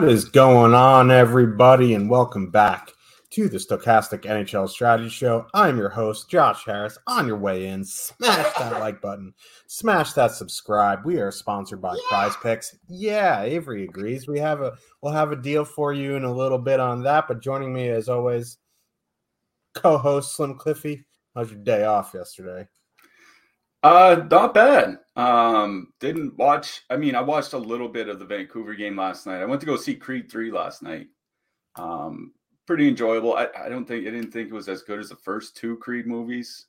What is going on, everybody, and welcome back to the Stokastic NHL Strategy Show. I'm your host, Josh Harris. On your way in, smash that like button, smash that subscribe. We are sponsored by yeah. Prize Picks. Yeah, Avery agrees. We have a we'll have a deal for you in a little bit on that. But joining me as always, co-host Slim Cliffy. How's your day off yesterday? Uh, not bad. Um, didn't watch. I mean, I watched a little bit of the Vancouver game last night. I went to go see Creed three last night. Um, pretty enjoyable. I, I don't think I didn't think it was as good as the first two Creed movies,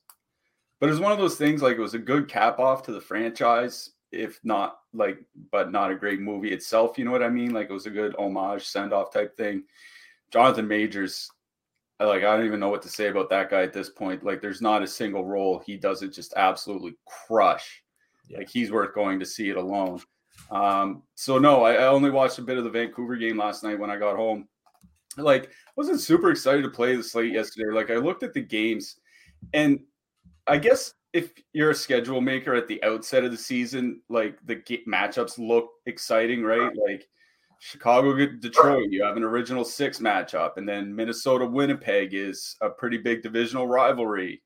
but it was one of those things like it was a good cap off to the franchise, if not like, but not a great movie itself. You know what I mean? Like it was a good homage send off type thing. Jonathan Majors, like I don't even know what to say about that guy at this point. Like there's not a single role he doesn't just absolutely crush. Yeah. Like he's worth going to see it alone. Um, so no, I, I only watched a bit of the Vancouver game last night when I got home like I wasn't super excited to play the slate yesterday. Like I looked at the games, and I guess if you're a schedule maker at the outset of the season, like the matchups look exciting, right? Like Chicago, Detroit, you have an original six matchup, and then Minnesota, Winnipeg is a pretty big divisional rivalry.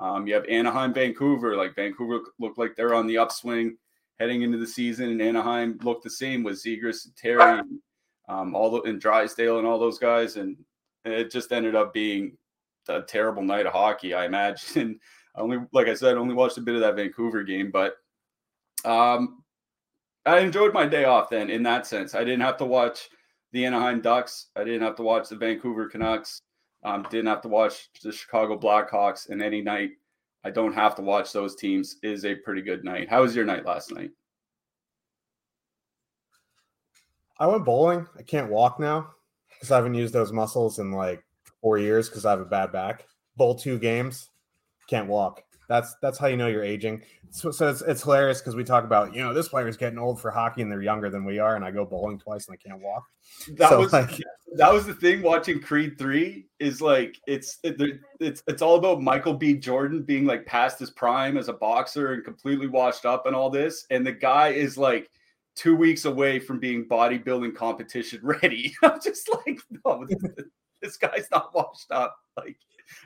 Um, you have Anaheim, Vancouver. Like Vancouver looked like they're on the upswing heading into the season, and Anaheim looked the same with Zegras and Terry um, all the in Drysdale and all those guys, and it just ended up being a terrible night of hockey. I imagine. I only, like I said, only watched a bit of that Vancouver game, but um, I enjoyed my day off. Then, in that sense, I didn't have to watch the Anaheim Ducks. I didn't have to watch the Vancouver Canucks. Um, didn't have to watch the Chicago Blackhawks. And any night I don't have to watch those teams is a pretty good night. How was your night last night? I went bowling. I can't walk now because I haven't used those muscles in like four years because I have a bad back. Bowl two games, can't walk. That's that's how you know you're aging. So, so it's, it's hilarious because we talk about you know this player is getting old for hockey and they're younger than we are, and I go bowling twice and I can't walk. That so, was like that was the thing. Watching Creed three is like it's it, it's it's all about Michael B. Jordan being like past his prime as a boxer and completely washed up and all this, and the guy is like two weeks away from being bodybuilding competition ready. I'm just like, no, this, guy's not washed up. Like,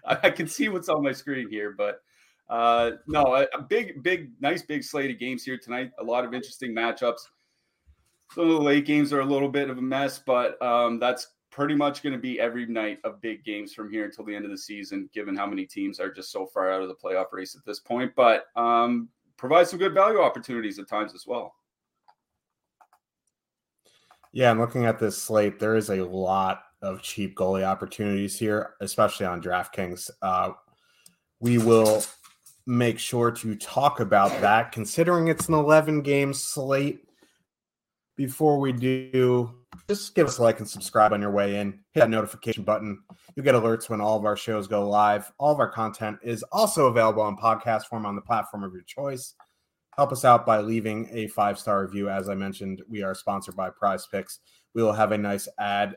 I, can see what's on my screen here, but uh, no, a, a, big, big, nice, big slate of games here tonight. A lot of interesting matchups. Some of the late games are a little bit of a mess, but um, that's pretty much going to be every night of big games from here until the end of the season, given how many teams are just so far out of the playoff race at this point. But um, provide some good value opportunities at times as well. Yeah, I'm looking at this slate. There is a lot of cheap goalie opportunities here, especially on DraftKings. Uh, we will make sure to talk about that, considering it's an 11 game slate. Before we do, just give us a like and subscribe on your way in. Hit that notification button. You'll get alerts when all of our shows go live. All of our content is also available on podcast form on the platform of your choice help us out by leaving a five star review. As I mentioned, we are sponsored by Prize Picks. We will have a nice ad,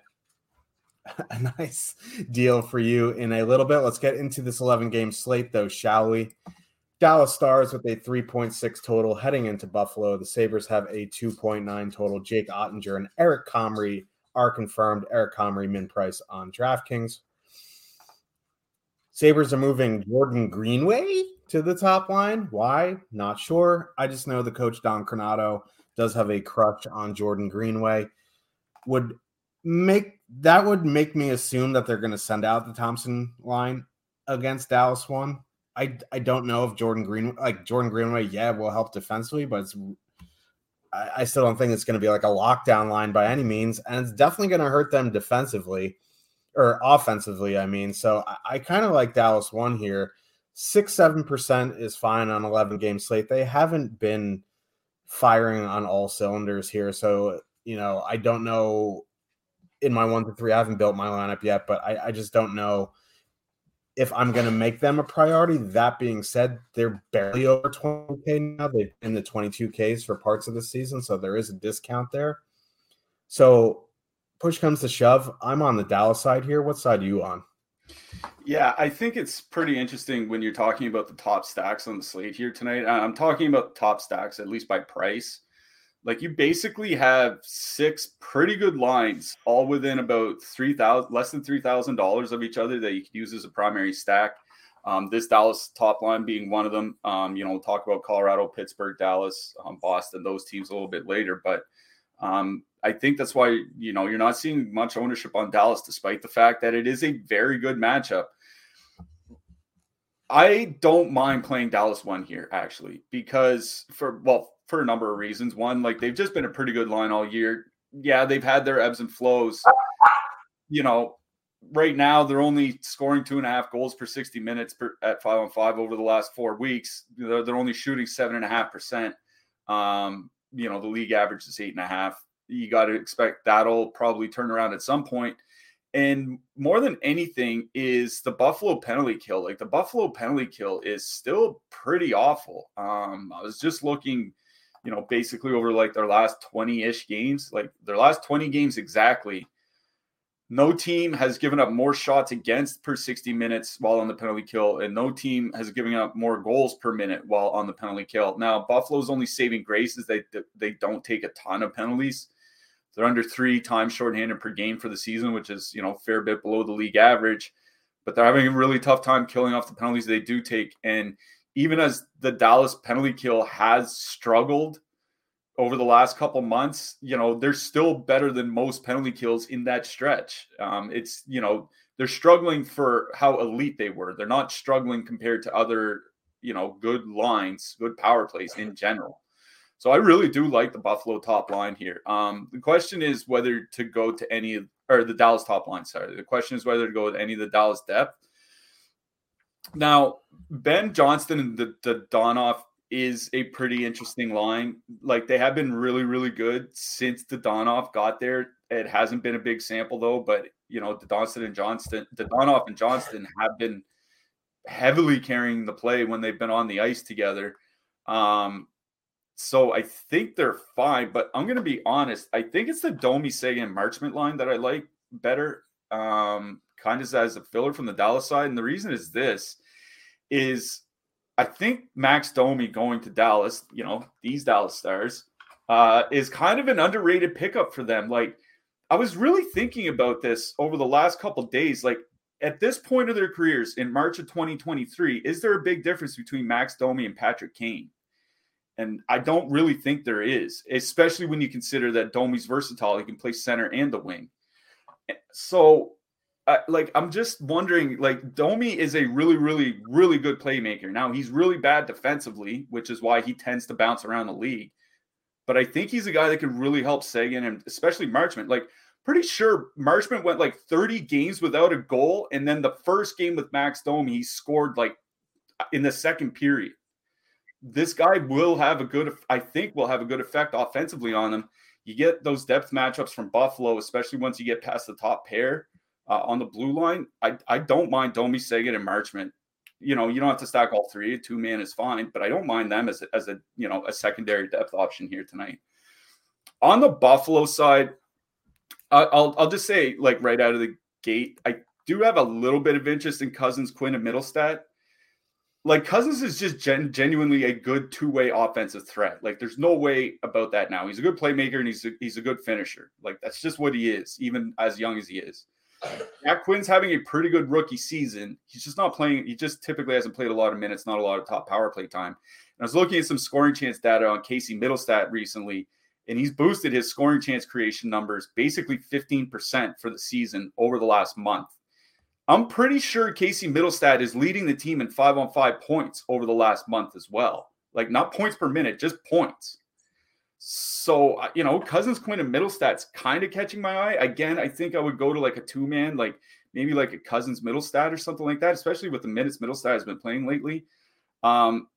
a nice deal for you in a little bit. Let's get into this 11 game slate, though, shall we? Dallas Stars with a 3.6 total heading into Buffalo. The Sabres have a 2.9 total. Jake Oettinger and Eric Comrie are confirmed. Eric Comrie, min price on DraftKings. Sabres are moving Jordan Greenway to the top line. Why? Not sure. I just know the coach Don Granato does have a crush on Jordan Greenway. Would make that would make me assume that they're going to send out the Thompson line against Dallas one. I I don't know if Jordan Green like Jordan Greenway, yeah, will help defensively, but it's I, I still don't think it's going to be like a lockdown line by any means, and it's definitely going to hurt them defensively or offensively. I mean, so I, I kind of like Dallas one here six seven percent is fine on 11 game slate they haven't been firing on all cylinders here so You know, I don't know in my one to three. I haven't built my lineup yet, but I, I just don't know if I'm going to make them a priority. That being said, they're barely over 20k now. They've in the 22ks for parts of the season, so there is a discount there. So push comes to shove, I'm on the Dallas side here. What side are you on? Yeah, I think it's pretty interesting when you're talking about the top stacks on the slate here tonight. I'm talking about top stacks, at least by price. Like you basically have six pretty good lines, all within about three thousand, less than three thousand dollars of each other that you can use as a primary stack. Um, this Dallas top line being one of them. Um, you know, we'll talk about Colorado, Pittsburgh, Dallas, um, Boston, those teams a little bit later. But um, I think that's why you know you're not seeing much ownership on Dallas, despite the fact that it is a very good matchup. I don't mind playing Dallas one here actually because for well for a number of reasons. One, like they've just been a pretty good line all year. Yeah, they've had their ebbs and flows. You know, right now they're only scoring two and a half goals per 60 minutes per, at five on five over the last four weeks. They're, they're only shooting seven and a half percent. Um, you know, the league average is eight and a half. You got to expect that'll probably turn around at some point. And more than anything is the Buffalo penalty kill. Like the Buffalo penalty kill is still pretty awful. Um, I was just looking, you know, basically over like their last 20-ish games, like their last 20 games exactly. No team has given up more shots against per 60 minutes while on the penalty kill, and no team has given up more goals per minute while on the penalty kill. Now, Buffalo's only saving grace is they they don't take a ton of penalties. They're under three times shorthanded per game for the season, which is you know fair bit below the league average. But they're having a really tough time killing off the penalties they do take. And even as the Dallas penalty kill has struggled over the last couple months, you know, they're still better than most penalty kills in that stretch. Um, it's, you know, they're struggling for how elite they were. They're not struggling compared to other, you know, good lines, good power plays in general. So I really do like the Buffalo top line here. Um, the question is whether to go to any or the Dallas top line. Sorry, the question is whether to go with any of the Dallas depth. Now, Ben Johnston and the, Dadonov is a pretty interesting line. Like they have been really, really good since Dadonov got there. It hasn't been a big sample though, but you know, Dadonov and Johnston, Dadonov and Johnston have been heavily carrying the play when they've been on the ice together. Um, so I think they're fine, but I'm gonna be honest. I think it's the Domi Seguin Marchment line that I like better. Um, kind of as a filler from the Dallas side. And the reason is this is I think Max Domi going to Dallas, you know, these Dallas Stars, uh, is kind of an underrated pickup for them. Like, I was really thinking about this over the last couple days. Like, at this point of their careers in March of 2023, is there a big difference between Max Domi and Patrick Kane? And I don't really think there is, especially when you consider that Domi's versatile. He can play center and the wing. So like I'm just wondering, like Domi is a really, really, really good playmaker. Now he's really bad defensively, which is why he tends to bounce around the league. But I think he's a guy that could really help Seguin and especially Marchment. Like, pretty sure Marchment went like 30 games without a goal, and then the first game with Max Domi, he scored like in the second period. This guy will have a good, I think, will have a good effect offensively on him. You get those depth matchups from Buffalo, especially once you get past the top pair uh, on the blue line, I, I don't mind Domi, Seguin, and Marchment. You know, you don't have to stack all three. Two man is fine, but I don't mind them as a, as a you know a secondary depth option here tonight. On the Buffalo side, I'll I'll just say like right out of the gate, I do have a little bit of interest in Cozens, Quinn, and Mittelstadt. Like Cozens is just gen- genuinely a good two way offensive threat. Like there's no way about that now. He's a good playmaker and he's a, he's a good finisher. Like that's just what he is, even as young as he is. Jack Quinn's having a pretty good rookie season. He's just not playing. He just typically hasn't played a lot of minutes, not a lot of top power play time. And I was looking at some scoring chance data on Casey Mittelstadt recently, and he's boosted his scoring chance creation numbers basically 15% for the season over the last month. I'm pretty sure Casey Mittelstadt is leading the team in five on five points over the last month as well. Like not points per minute, just points. So uh, you know, Cozens, Quinn, and Mittelstadt's kind of catching my eye. Again, I think I would go to like a two man, like maybe like a Cozens Mittelstadt or something like that, especially with the minutes Mittelstadt has been playing lately. Um,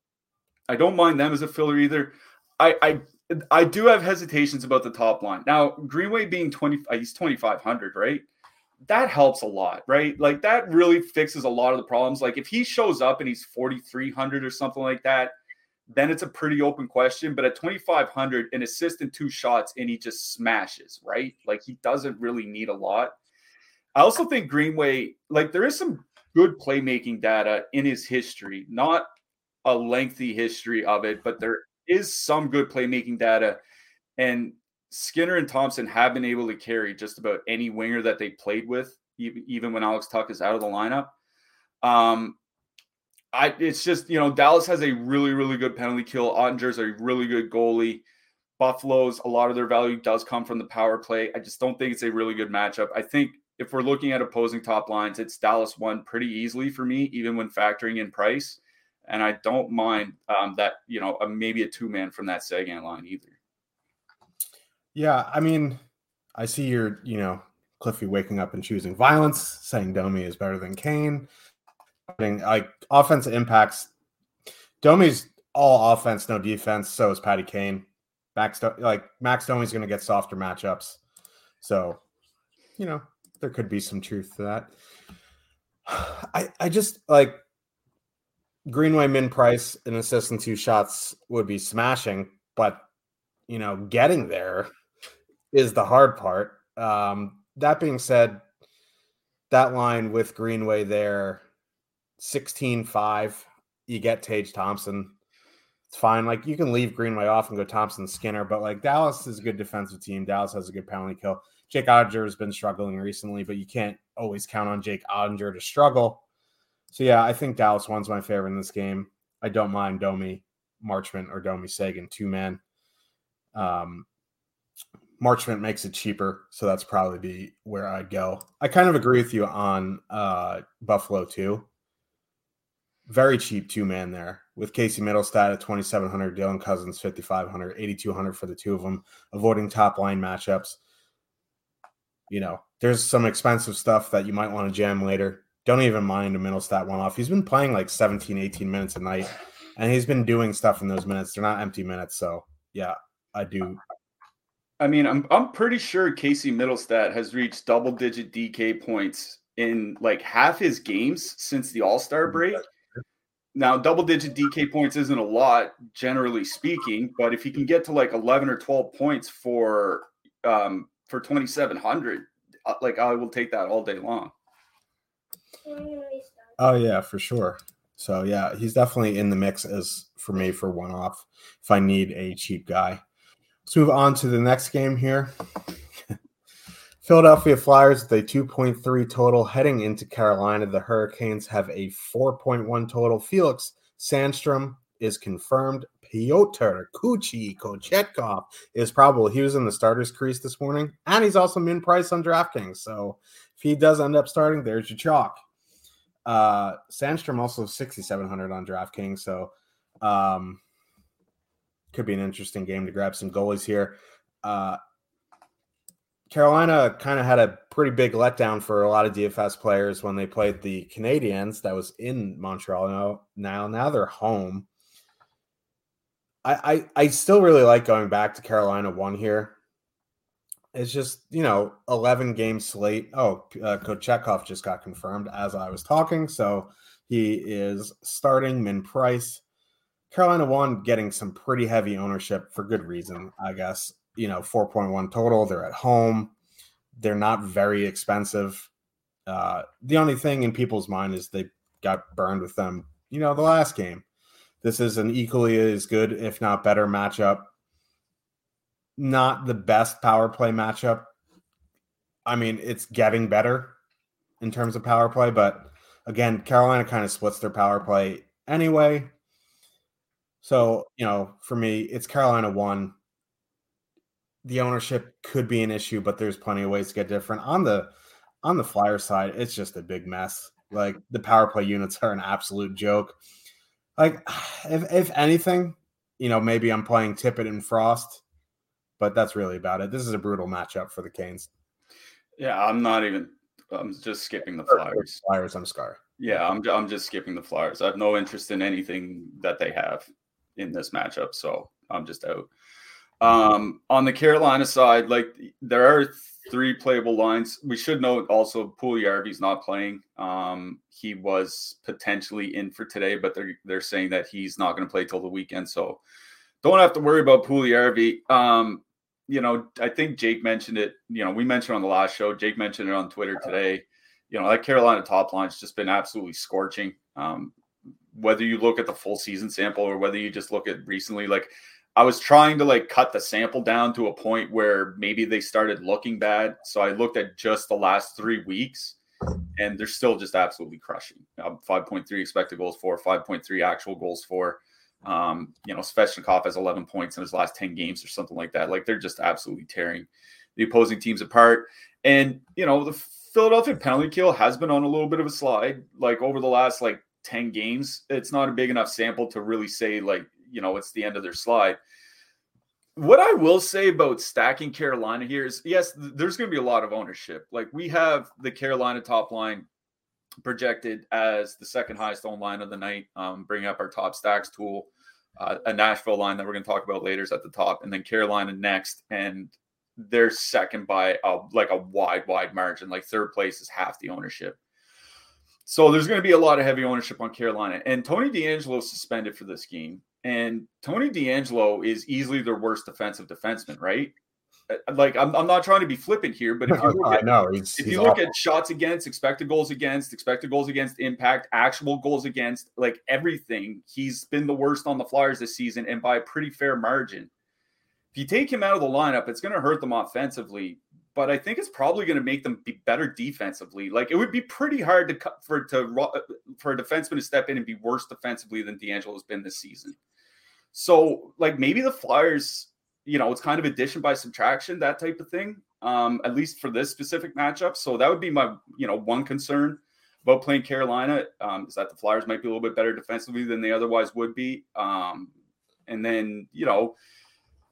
I don't mind them as a filler either. I, I I do have hesitations about the top line. Now, Greenway being 20, uh, he's 2,500, right? That helps a lot, right? Like that really fixes a lot of the problems. Like if he shows up and he's 4,300 or something like that, then it's a pretty open question. But at 2,500, an assist and two shots, and he just smashes, right? Like he doesn't really need a lot. I also think Greenway, like there is some good playmaking data in his history, not a lengthy history of it, but there is some good playmaking data. And Skinner and Thompson have been able to carry just about any winger that they played with, even when Alex Tuch is out of the lineup. Um, I it's just you know Dallas has a really really good penalty kill. Oettinger's a really good goalie. Buffalo's a lot of their value does come from the power play. I just don't think it's a really good matchup. I think if we're looking at opposing top lines, it's Dallas one pretty easily for me, even when factoring in price. And I don't mind um, that, you know, a, maybe a two man from that Seguin line either. Yeah. I mean, I see you're, you know, Cliffy waking up and choosing violence, saying Domi is better than Kane. Like offense impacts. Domi's all offense, no defense. So is Patty Kane. Max, like Max Domi's going to get softer matchups. So, you know, there could be some truth to that. I I just like Greenway min price an assist and two shots would be smashing, but you know, getting there is the hard part. Um, that being said, that line with Greenway there, 16-5, you get Tage Thompson. It's fine. Like you can leave Greenway off and go Thompson Skinner, but like Dallas is a good defensive team. Dallas has a good penalty kill. Jake Oettinger has been struggling recently, but you can't always count on Jake Oettinger to struggle. So yeah, I think Dallas one's my favorite in this game. I don't mind Domi Marchment or Domi Seguin two man. Um, Marchment makes it cheaper, so that's probably be where I'd go. I kind of agree with you on uh, Buffalo too. Very cheap two man there with Casey Mittelstadt at 2,700, Dylan Cozens 5,500, 8,200 for the two of them, avoiding top line matchups you know, there's some expensive stuff that you might want to jam later. Don't even mind a Mittelstadt one off. He's been playing like 17, 18 minutes a night, and he's been doing stuff in those minutes. They're not empty minutes. So, yeah, I do. I mean, I'm I'm pretty sure Casey Mittelstadt has reached double digit DK points in like half his games since the All Star break. Now, double digit DK points isn't a lot, generally speaking, but if he can get to like 11 or 12 points for um, for 2700 uh, like i will take that all day long. Oh yeah for sure. So yeah he's definitely in the mix as for me for one off if i need a cheap guy. Let's move on to the next game here Philadelphia Flyers with a 2.3 total heading into Carolina. The Hurricanes have a 4.1 total. Felix Sandstrom is confirmed Pyotr Kuchi Kochetkov is probable. He was in the starters crease this morning, and he's also min price on DraftKings. So if he does end up starting, there's your chalk. Uh, Sandstrom also 6,700 on DraftKings. So um, could be an interesting game to grab some goalies here. Uh, Carolina kind of had a pretty big letdown for a lot of DFS players when they played the Canadiens That was in Montreal. Now, now, now they're home. I, I, I still really like going back to Carolina one here. It's just you know eleven game slate. Oh, uh, Kochetkov just got confirmed as I was talking, so he is starting min price. Carolina one getting some pretty heavy ownership for good reason, I guess. You know, four point one total. They're at home. They're not very expensive. Uh, the only thing in people's mind is they got burned with them. You know, the last game this is an equally as good, if not better, matchup. Not the best power play matchup. I mean, it's getting better in terms of power play, but again, Carolina kind of splits their power play anyway. So, you know, for me, it's Carolina one. The ownership could be an issue, but there's plenty of ways to get different. On the on the flyer side, it's just a big mess. Like the power play units are an absolute joke. Like, if if anything, you know, maybe I'm playing Tippett and Frost, but that's really about it. This is a brutal matchup for the Canes. Yeah, I'm not even. I'm just skipping the Flyers. Flyers, I'm sorry. Yeah, I'm. I'm just skipping the Flyers. I have no interest in anything that they have in this matchup, so I'm just out. Um, on the Carolina side, like there are three playable lines. We should note also Puljujarvi's not playing. Um, he was potentially in for today, but they're they're saying that he's not going to play till the weekend. So don't have to worry about Puljujarvi. Um, you know, I think Jake mentioned it. You know, we mentioned on the last show. Jake mentioned it on Twitter today. You know, that Carolina top line's just been absolutely scorching. Um, whether you look at the full season sample or whether you just look at recently, like I was trying to like cut the sample down to a point where maybe they started looking bad. So I looked at just the last three weeks and they're still just absolutely crushing. Um, 5.3 expected goals for, 5.3 actual goals for. Um, you know, Svechnikov has 11 points in his last 10 games or something like that. Like they're just absolutely tearing the opposing teams apart. And, you know, the Philadelphia penalty kill has been on a little bit of a slide, like over the last like 10 games. It's not a big enough sample to really say, like, you know, it's the end of their slide. What I will say about stacking Carolina here is yes, there's going to be a lot of ownership. Like we have the Carolina top line projected as the second highest owned line of the night, um, bringing up our top stacks tool. Uh, a Nashville line that we're going to talk about later is at the top, and then Carolina next, and they're second by a, like a wide, wide margin. Like third place is half the ownership. So there's going to be a lot of heavy ownership on Carolina, and Tony DeAngelo suspended for this game. And Tony DeAngelo is easily their worst defensive defenseman, right? Uh, like I'm, I'm not trying to be flippant here, but if you look at, know, he's, if he's you look at shots against, expected goals against, expected goals against, impact, actual goals against, like everything, he's been the worst on the Flyers this season, and by a pretty fair margin. If you take him out of the lineup, it's going to hurt them offensively, but I think it's probably going to make them be better defensively. Like it would be pretty hard to cut for to uh, for a defenseman to step in and be worse defensively than DeAngelo has been this season. So, like maybe the Flyers, you know, it's kind of addition by subtraction, that type of thing. Um, at least for this specific matchup. So that would be my, you know, one concern about playing Carolina um, is that the Flyers might be a little bit better defensively than they otherwise would be. Um, and then, you know,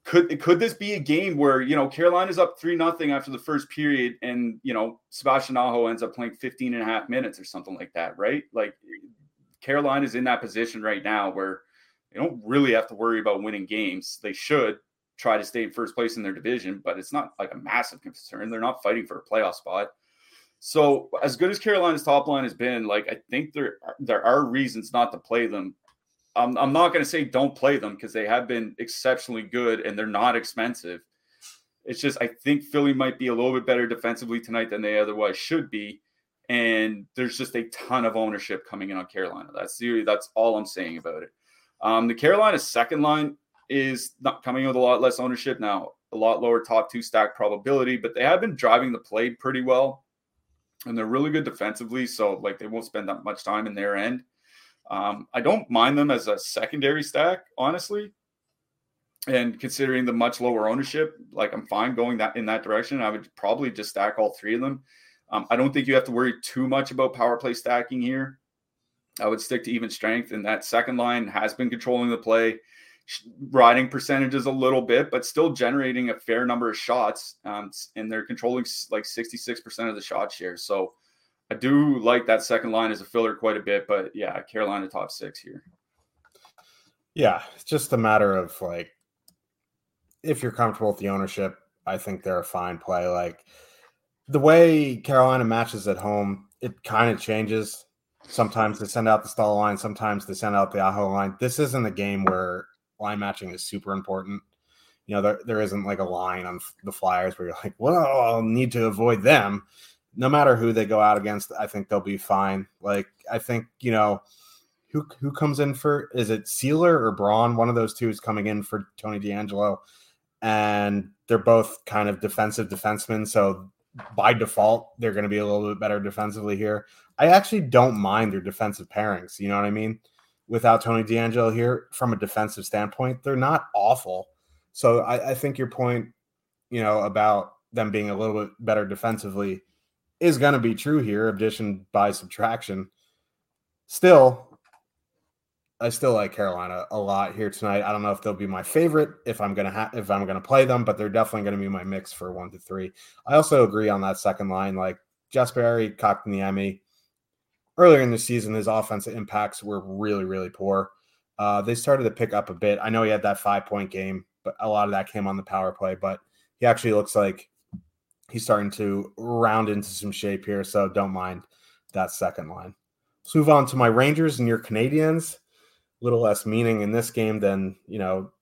could could this be a game where you know Carolina's up three nothing after the first period and you know Sebastian Aho ends up playing 15 and a half minutes or something like that, right? Like Carolina's in that position right now where they don't really have to worry about winning games. They should try to stay in first place in their division, but it's not like a massive concern. They're not fighting for a playoff spot. So as good as Carolina's top line has been, like I think there there are reasons not to play them. I'm, I'm not going to say don't play them because they have been exceptionally good and they're not expensive. It's just I think Philly might be a little bit better defensively tonight than they otherwise should be, and there's just a ton of ownership coming in on Carolina. That's the that's all I'm saying about it. Um, the Carolina second line is not coming with a lot less ownership now, a lot lower top two stack probability, but they have been driving the play pretty well, and they're really good defensively. So like they won't spend that much time in their end. Um, I don't mind them as a secondary stack, honestly. And considering the much lower ownership, like I'm fine going that in that direction. I would probably just stack all three of them. Um, I don't think you have to worry too much about power play stacking here. I would stick to even strength, and that second line has been controlling the play, riding percentages a little bit, but still generating a fair number of shots. Um, and they're controlling like 66% of the shot share. So I do like that second line as a filler quite a bit, but yeah, Carolina top six here. Yeah, it's just a matter of like if you're comfortable with the ownership, I think they're a fine play. Like the way Carolina matches at home, it kind of changes Sometimes they send out the Staal line, sometimes they send out the Aho line. This isn't a game where line matching is super important. You know, there, there isn't like a line on the Flyers where you're like, well, I'll need to avoid them. No matter who they go out against, I think they'll be fine. Like, I think, you know, who who comes in for is it Seeler or Braun? One of those two is coming in for Tony DeAngelo. And they're both kind of defensive defensemen. So by default, they're going to be a little bit better defensively here. I actually don't mind their defensive pairings. You know what I mean? Without Tony DeAngelo here, from a defensive standpoint, they're not awful. So I, I think your point, you know, about them being a little bit better defensively is going to be true here, addition by subtraction. Still, I still like Carolina a lot here tonight. I don't know if they'll be my favorite if I'm gonna ha- if I'm gonna play them, but they're definitely gonna be my mix for one to three. I also agree on that second line. Like Jesperi, Kotkaniemi, earlier in the season, his offensive impacts were really really poor. Uh, they started to pick up a bit. I know he had that five point game but a lot of that came on the power play. But he actually looks like he's starting to round into some shape here. So don't mind that second line. Let's move on to my Rangers and your Canadiens. A little less meaning in this game than, you know,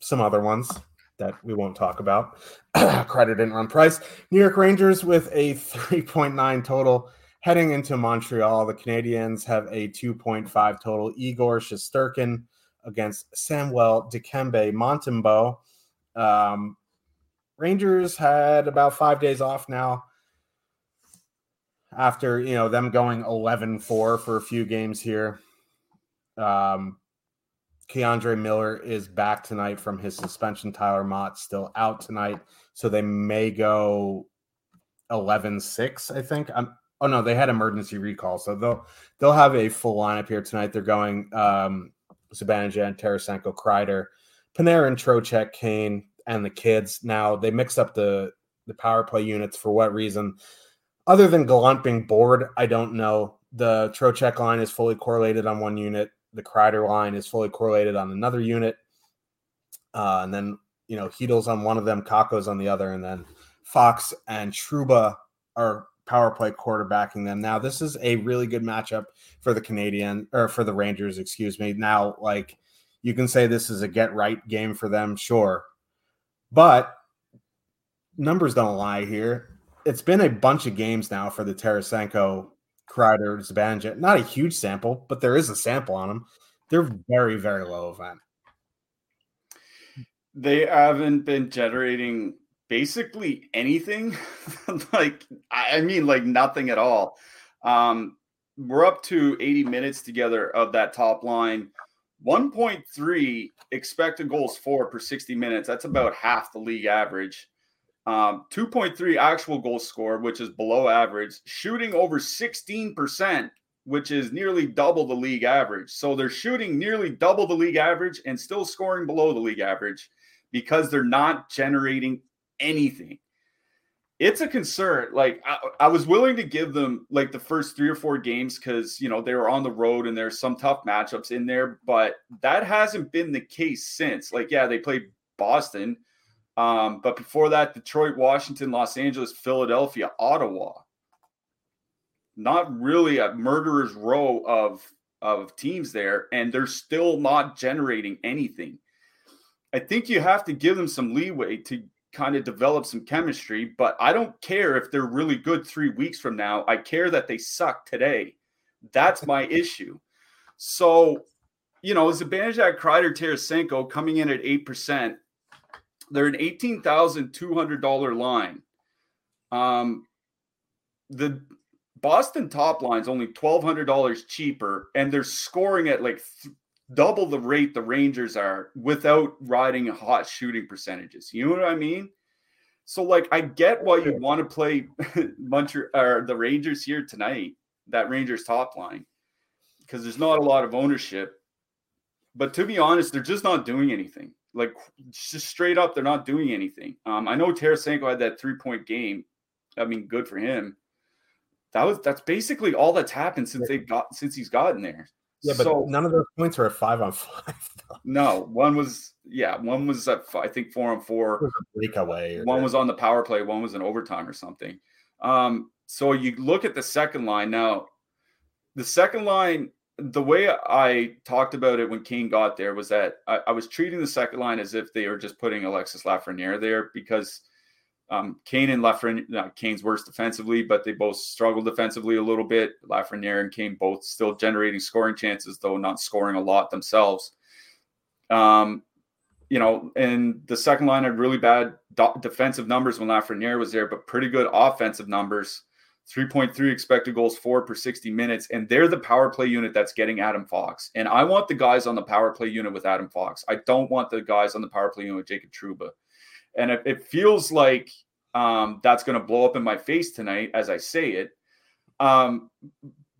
some other ones that we won't talk about. Credit didn't run price. New York Rangers with a 3.9 total heading into Montreal. The Canadiens have a 2.5 total. Igor Shesterkin against Samuel Dikembe Montembeault. Um, Rangers had about five days off now after you know them going 11-4 for a few games here. Um, K'Andre Miller is back tonight from his suspension. Tyler Motte still out tonight, so they may go 11-6, I think. I'm, oh no, they had emergency recall, so they'll they'll have a full lineup here tonight. They're going um, Zibanejad, Tarasenko, Kreider, Panarin, Trocheck, Kane, and the kids. Now they mix up the the power play units for what reason? Other than Gallant being bored, I don't know. The Trocheck line is fully correlated on one unit. The Kreider line is fully correlated on another unit. Uh, and then, you know, Chytil's on one of them, Kakko's on the other, and then Fox and Trouba are power play quarterbacking them. Now, this is a really good matchup for the Canadian or for the Rangers, excuse me. Now, like you can say this is a get right game for them, sure. But numbers don't lie here. It's been a bunch of games now for the Tarasenko, Kreider, Zibanejad. Not a huge sample, but there is a sample on them. They're very, very low event. They haven't been generating basically anything. like, I mean, like nothing at all. Um, we're up to 80 minutes together of that top line. 1.3 expected goals for per 60 minutes. That's about half the league average. Um, 2.3 actual goals scored, which is below average. Shooting over 16%, which is nearly double the league average. So they're shooting nearly double the league average and still scoring below the league average because they're not generating anything it's a concern. Like I, I, was willing to give them like the first three or four games because you know they were on the road and there's some tough matchups in there, but that hasn't been the case since. Like, yeah, they played Boston, um, but before that, Detroit, Washington, Los Angeles, Philadelphia, Ottawa. Not really a murderer's row of of teams there, and they're still not generating anything. I think you have to give them some leeway to kind of develop some chemistry, but I don't care if they're really good three weeks from now. I care that they suck today. That's my issue. So, you know, Zibanejad, Kreider, Tarasenko coming in at 8%. They're an $18,200 line. Um, the Boston top line is only $1,200 cheaper, and they're scoring at like th- double the rate the Rangers are without riding hot shooting percentages. You know what I mean? So like I get why you want to play Montreal or the Rangers here tonight, that Rangers top line, because there's not a lot of ownership. But to be honest, they're just not doing anything. Like just straight up, they're not doing anything. Um, I know Tarasenko had that three point game. I mean, good for him. That was that's basically all that's happened since they've got since he's gotten there. Yeah, but so, none of those points are at five on five. Though. No, one was yeah, one was at I think four on four. breakaway. One was on the power play. One was in overtime or something. Um, so you look at the second line now. The second line, the way I talked about it when Kane got there was that I, I was treating the second line as if they were just putting Alexis Lafreniere there because um, Kane and Lafreniere, no, Kane's worse defensively, but they both struggled defensively a little bit. Lafreniere and Kane both still generating scoring chances, though not scoring a lot themselves. Um, you know, and the second line had really bad do- defensive numbers when Lafreniere was there, but pretty good offensive numbers. 3.3 expected goals for per 60 minutes. And they're the power play unit that's getting Adam Fox. And I want the guys on the power play unit with Adam Fox. I don't want the guys on the power play unit with Jacob Trouba. And it, it feels like um, that's going to blow up in my face tonight as I say it. Um,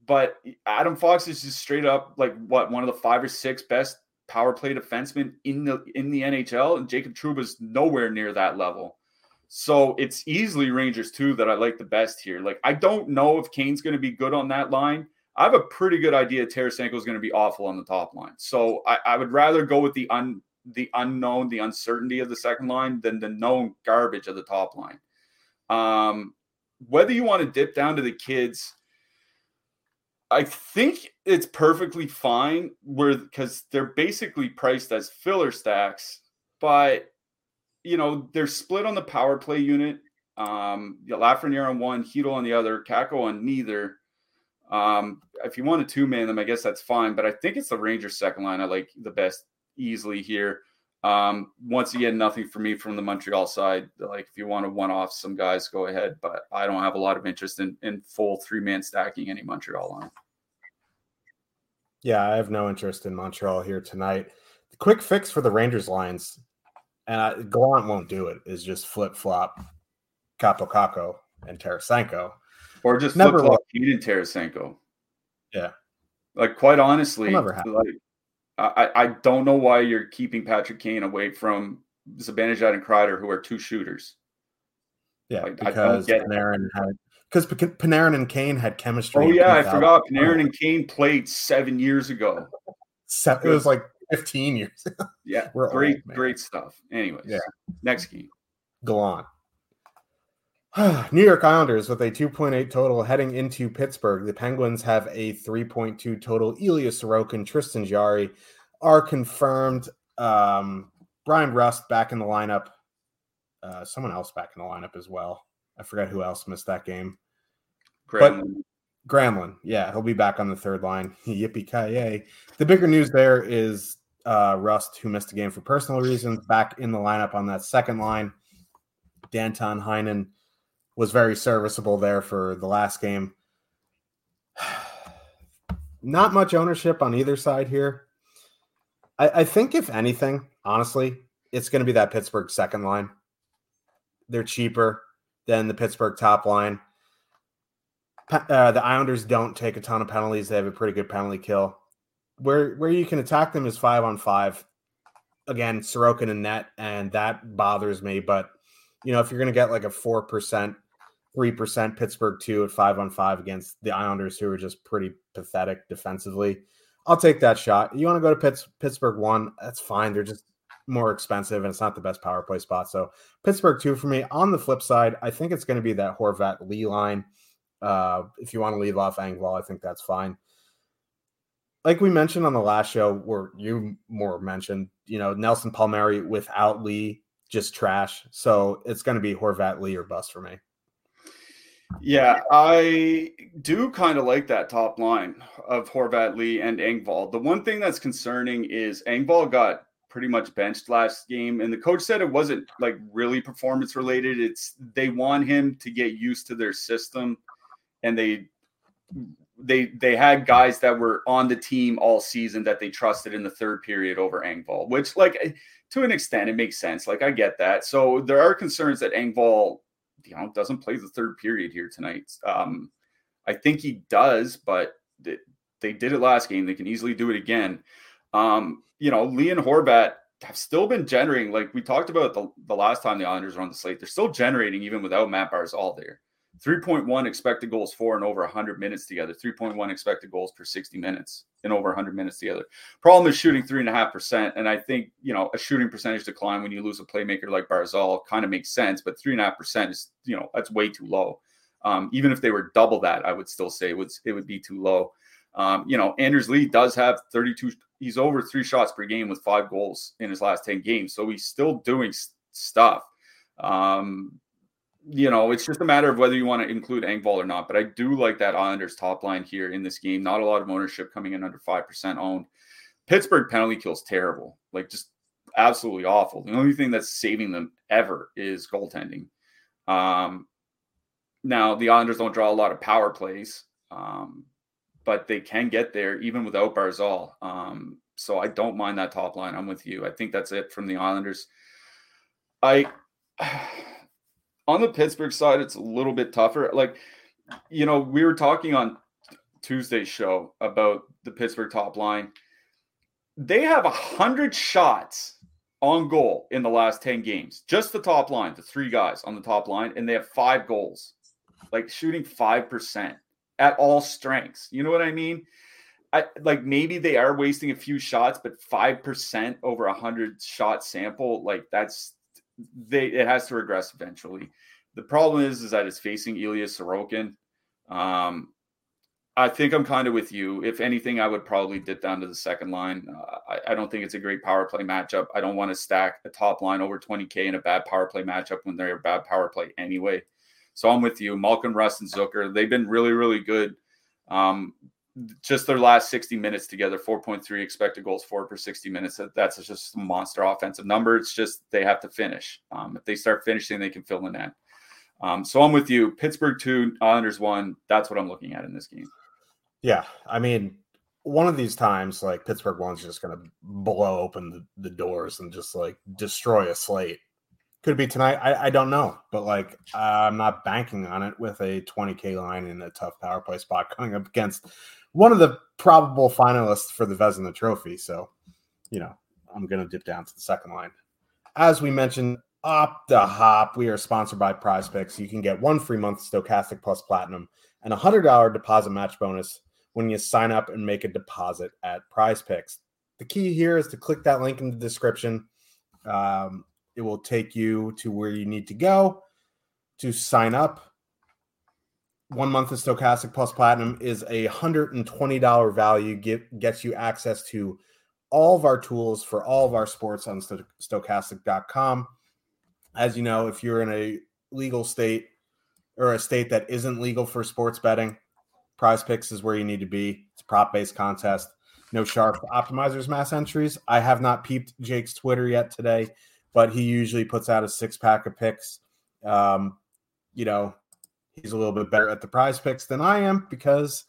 but Adam Fox is just straight up like what one of the five or six best power play defensemen in the in the NHL, and Jacob Trouba's nowhere near that level. So it's easily Rangers too that I like the best here. Like I don't know if Kane's going to be good on that line. I have a pretty good idea Tarasenko is going to be awful on the top line. So I, I would rather go with the un the unknown, the uncertainty of the second line than the known garbage of the top line. Um, whether you want to dip down to the kids, I think it's perfectly fine where because they're basically priced as filler stacks, but you know, they're split on the power play unit. Um, Lafreniere on one, Chytil on the other, Kakko on neither. Um, if you want to two man them, I guess that's fine. But I think it's the Rangers second line I like the best easily here. Um, once again, nothing for me from the Montreal side. Like if you want to one off some guys, go ahead. But I don't have a lot of interest in, in full three man stacking any Montreal line. Yeah, I have no interest in Montreal here tonight. The quick fix for the Rangers lines, and I, Gallant won't do it, is just flip flop Kakko and Tarasenko. Or just flip flop and Tarasenko. Yeah. Like quite honestly, like I, I don't know why you're keeping Patrick Kane away from Zibanejad and Kreider, who are two shooters. Yeah, like, because Panarin had because Panarin and Kane had chemistry. Oh yeah, I forgot Panarin and Kane played seven years ago. it was like fifteen years. yeah, We're great, old, great stuff. Anyways, yeah. Next game, Gallant. New York Islanders with a 2.8 total heading into Pittsburgh. The Penguins have a 3.2 total. Ilya Sorokin, Tristan Jarry are confirmed. Um, Bryan Rust back in the lineup. Uh, someone else back in the lineup as well. I forgot who else missed that game. Granlund. But Granlund, yeah, he'll be back on the third line. Yippee ki yay! The bigger news there is uh, Rust, who missed a game for personal reasons, back in the lineup on that second line. Danton Heinen was very serviceable there for the last game. Not much ownership on either side here. I, I think, if anything, honestly, it's going to be that Pittsburgh second line. They're cheaper than the Pittsburgh top line. Uh, the Islanders don't take a ton of penalties. They have a pretty good penalty kill. Where where you can attack them is five on five. Again, Sorokin and net, and that bothers me. But you know, if you're going to get like a four percent three percent Pittsburgh two at five on five against the Islanders, who are just pretty pathetic defensively. I'll take that shot. You want to go to Pitts, Pittsburgh one? That's fine. They're just more expensive, and it's not the best power play spot. So Pittsburgh two for me. On the flip side, I think it's going to be that Horvat Lee line. Uh, if you want to leave off Engvall, I think that's fine. Like we mentioned on the last show, where you more mentioned, you know, Nelson Palmieri without Lee, just trash. So it's going to be Horvat Lee or bust for me. Yeah, I do kind of like that top line of Horvat Lee and Engvall. The one thing that's concerning is Engvall got pretty much benched last game, and the coach said it wasn't like really performance related. It's they want him to get used to their system, and they they they had guys that were on the team all season that they trusted in the third period over Engvall, which like eh, to an extent it makes sense. Like I get that. So there are concerns that Engvall you know doesn't play the third period here tonight. Um, I think he does, but they, they did it last game. They can easily do it again. Um, you know, Lee and Horvat have still been generating, like we talked about the, the last time the Islanders were on the slate. They're still generating even without Matt Barzal there. 3.1 expected goals for and over 100 minutes together. 3.1 expected goals per 60 minutes in over 100 minutes together. Problem is shooting three and a half percent, and I think you know a shooting percentage decline when you lose a playmaker like Barzal kind of makes sense, but three and a half percent is you know that's way too low. Um, even if they were double that, I would still say it would it would be too low. Um, you know, Anders Lee does have 32. He's over three shots per game with five goals in his last 10 games, so he's still doing stuff. Um, you know, it's just a matter of whether you want to include Engvall or not. But I do like that Islanders top line here in this game. Not a lot of ownership coming in under 5% owned. Pittsburgh penalty kills terrible, like just absolutely awful. The only thing that's saving them ever is goaltending. Um, now, the Islanders don't draw a lot of power plays, um, but they can get there even without Barzal. Um, so I don't mind that top line. I'm with you. I think that's it from the Islanders. I on the Pittsburgh side, it's a little bit tougher. Like, you know, we were talking on Tuesday's show about the Pittsburgh top line. They have a hundred shots on goal in the last 10 games. Just the top line, the three guys on the top line, and they have five goals, like shooting 5% at all strengths. You know what I mean? I like maybe they are wasting a few shots, but five percent over a hundred shot sample, like that's they it has to regress eventually. The problem is is that it's facing Ilya Sorokin. Um, I think I'm kind of with you. If anything, I would probably dip down to the second line. Uh, I, I, don't think it's a great power play matchup. I don't want to stack a top line over 20K in a bad power play matchup when they're a bad power play anyway. So I'm with you. Malkin, Rust, and Zucker, they've been really, really good. Um, just their last 60 minutes together 4.3 expected goals for per 60 minutes that's just a monster offensive number. It's just they have to finish. Um, if they start finishing they can fill the net. Um, so i'm with you. Pittsburgh 2 islanders 1 that's what i'm looking at in this game. Yeah i mean one of these times like pittsburgh one's just going to blow open the, the doors and just like destroy a slate. Could be tonight I, I don't know but like i'm not banking on it with a 20k line in a tough power play spot coming up against one of the probable finalists for the Vezina Trophy. So, you know, I'm going to dip down to the second line. As we mentioned, up the hop, we are sponsored by Prize Picks. You can get one free month Stokastic Plus Platinum and a $100 deposit match bonus when you sign up and make a deposit at Prize Picks. The key here is to click that link in the description. Um, it will take you to where you need to go to sign up one month of Stokastic Plus Platinum is a $120 value, get, gets you access to all of our tools for all of our sports on stokastic.com. As you know, if you're in a legal state or a state that isn't legal for sports betting, prize picks is where you need to be. It's prop based contest. No sharp optimizers mass entries. I have not peeped Jake's Twitter yet today, but he usually puts out a six pack of picks. Um, you know, he's a little bit better at the prize picks than I am because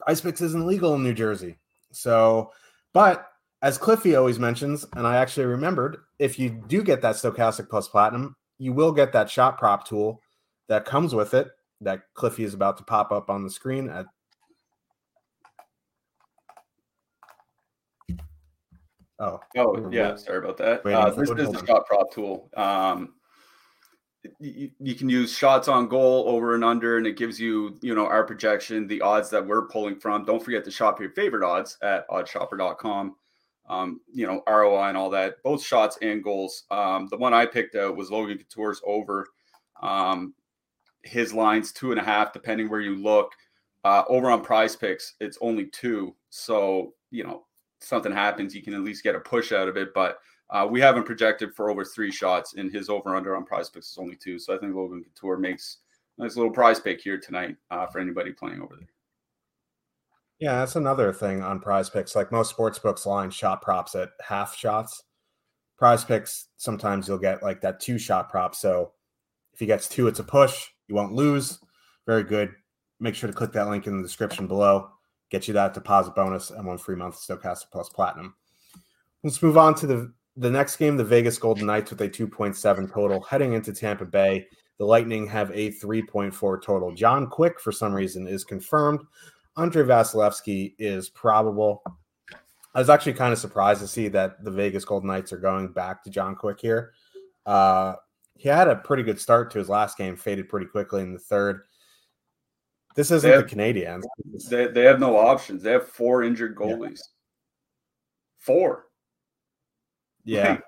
prize picks isn't legal in New Jersey. So, but as Cliffy always mentions, and I actually remembered, if you do get that Stokastic Plus Platinum, you will get that shot prop tool that comes with it that Cliffy is about to pop up on the screen at Oh, oh yeah. Sorry about that. Uh, this is the shot prop tool. Um, you, you, can use shots on goal over and under and it gives you you know our projection the odds that we're pulling from. Don't forget to shop your favorite odds at oddshopper.com um, you know roi and all that both shots and goals. Um, the one i picked out was logan couture's over um, his lines two and a half depending where you look. Uh, over on prize picks it's only two. So you know something happens you can at least get a push out of it but uh, we haven't projected for over three shots, and his over under on prize picks is only two. So I think Logan Couture makes a nice little prize pick here tonight uh, for anybody playing over there. Yeah, that's another thing on prize picks. Like most sports books line shot props at half shots. Prize picks, sometimes you'll get like that two shot prop. So if he gets two, it's a push. You won't lose. Very good. Make sure to click that link in the description below. Get you that deposit bonus and one free month Stokastic Plus Platinum. Let's move on to the the next game, the Vegas Golden Knights with a 2.7 total heading into Tampa Bay. The Lightning have a 3.4 total. John Quick, for some reason, is confirmed. Andrei Vasilevskiy is probable. I was actually kind of surprised to see that the Vegas Golden Knights are going back to John Quick here. Uh, he had a pretty good start to his last game, faded pretty quickly in the third. This isn't have, the Canadiens. They, they have no options. They have four injured goalies. Yeah. Four. Yeah.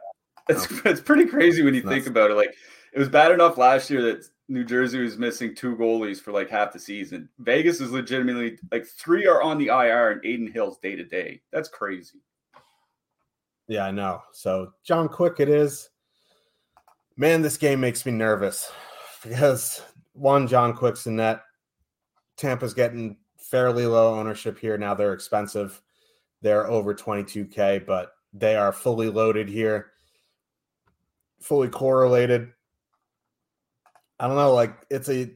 It's, no. it's pretty crazy when you think about it. Like it was bad enough last year that New Jersey was missing two goalies for like half the season. Vegas is legitimately like three are on the IR and Adin Hill's day to day. That's crazy. Yeah, I know. So John Quick it is. Man, this game makes me nervous because one, John Quick's in net. Tampa's getting fairly low ownership here. Now they're expensive. They're over 22K, but they are fully loaded here, fully correlated. I don't know, like it's a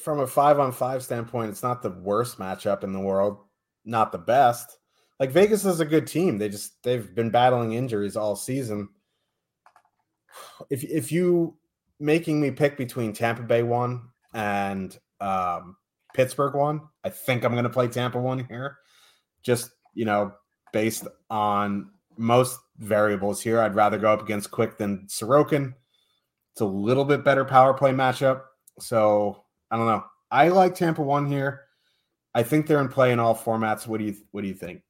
from a five on five standpoint, it's not the worst matchup in the world, not the best. Like Vegas is a good team. They just they've been battling injuries all season. If if you making me pick between Tampa Bay one and um, Pittsburgh one, I think I'm going to play Tampa one here. Just you know, based on most variables here. I'd rather go up against Quick than Sorokin. It's a little bit better power play matchup. So I don't know. I like Tampa one here. I think they're in play in all formats. What do you What do you think?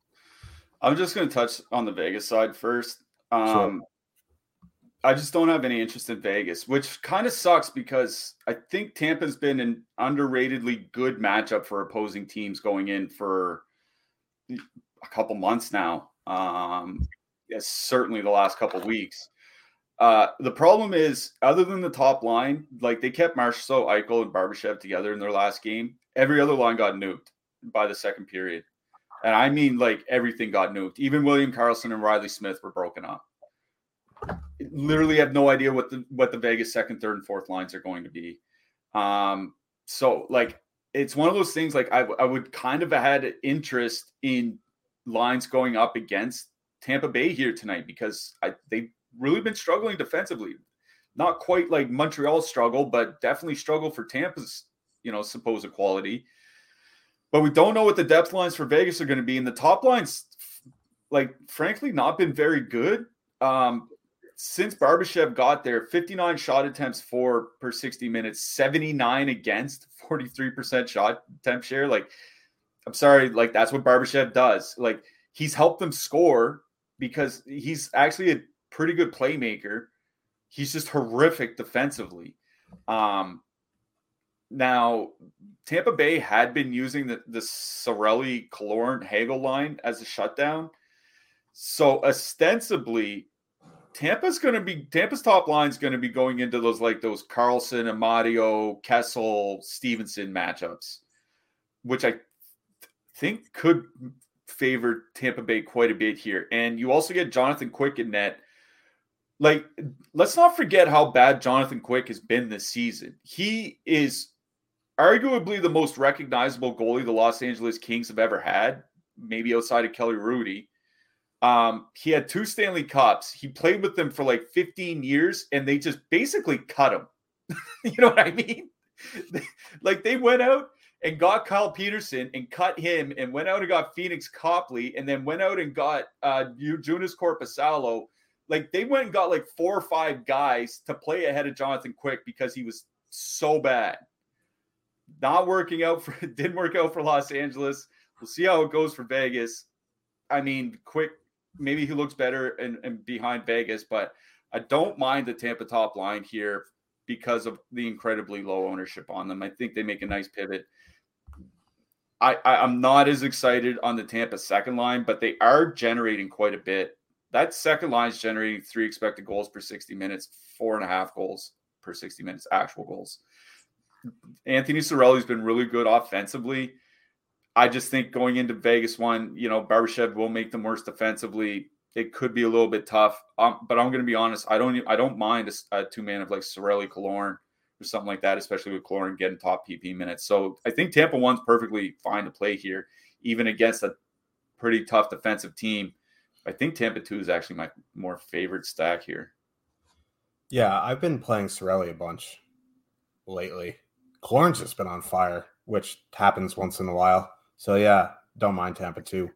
I'm just going to touch on the Vegas side first. Um, sure. I just don't have any interest in Vegas, which kind of sucks because I think Tampa's been an underratedly good matchup for opposing teams going in for a couple months now. Um, yes, certainly the last couple weeks. Uh, the problem is, other than the top line, like they kept Marchessault, Eichel, and Barbashev together in their last game. Every other line got nuked by the second period, and I mean like everything got nuked. Even William Karlsson and Reilly Smith were broken up literally have no idea what the what the Vegas second, third, and fourth lines are going to be. Um, so like it's one of those things like I, I would kind of had interest in lines going up against Tampa Bay here tonight because I they've really been struggling defensively. Not quite like Montreal's struggle, but definitely struggle for Tampa's, you know, supposed quality. But we don't know what the depth lines for Vegas are going to be. And the top lines, like frankly, not been very good. Um, since Barbashev got there, 59 shot attempts for per 60 minutes, 79 against, 43% shot attempt share. Like, I'm sorry, like that's what Barbashev does. Like, he's helped them score because he's actually a pretty good playmaker. He's just horrific defensively. Um, now, Tampa Bay had been using the, the Cirelli, Killorn, Hagel line as a shutdown. So ostensibly, Tampa's going to be Tampa's top line is going to be going into those like those Karlsson, Amadio, Kessel, Stephenson matchups, which I think could favor Tampa Bay quite a bit here. And you also get Jonathan Quick in net. Like, let's not forget how bad Jonathan Quick has been this season. He is arguably the most recognizable goalie the Los Angeles Kings have ever had, maybe outside of Kelly Hrudey. Um, he had two Stanley Cups. He played with them for like 15 years, and they just basically cut him. you know what I mean? like they went out and got Kyle Petersen and cut him, and went out and got Phoenix Copley, and then went out and got uh, Joonas Korpisalo. Like they went and got like four or five guys to play ahead of Jonathan Quick because he was so bad. Not working out for didn't work out for Los Angeles. We'll see how it goes for Vegas. I mean, Quick maybe he looks better and, and behind Vegas, but I don't mind the Tampa top line here because of the incredibly low ownership on them. I think they make a nice pivot. I, I am not as excited on the Tampa second line, but they are generating quite a bit. That second line is generating three expected goals per 60 minutes, four and a half goals per 60 minutes, actual goals. Anthony Cirelli's been really good offensively. I just think going into Vegas one, you know, Barbashev will make them worse defensively. It could be a little bit tough, um, but I'm going to be honest. I don't. I don't mind a, a two man of like Cirelli, Killorn, or something like that, especially with Killorn getting top PP minutes. So I think Tampa one's perfectly fine to play here, even against a pretty tough defensive team. I think Tampa two is actually my more favorite stack here. Yeah, I've been playing Cirelli a bunch lately. Killorn's just been on fire, which happens once in a while. So yeah, don't mind Tampa two.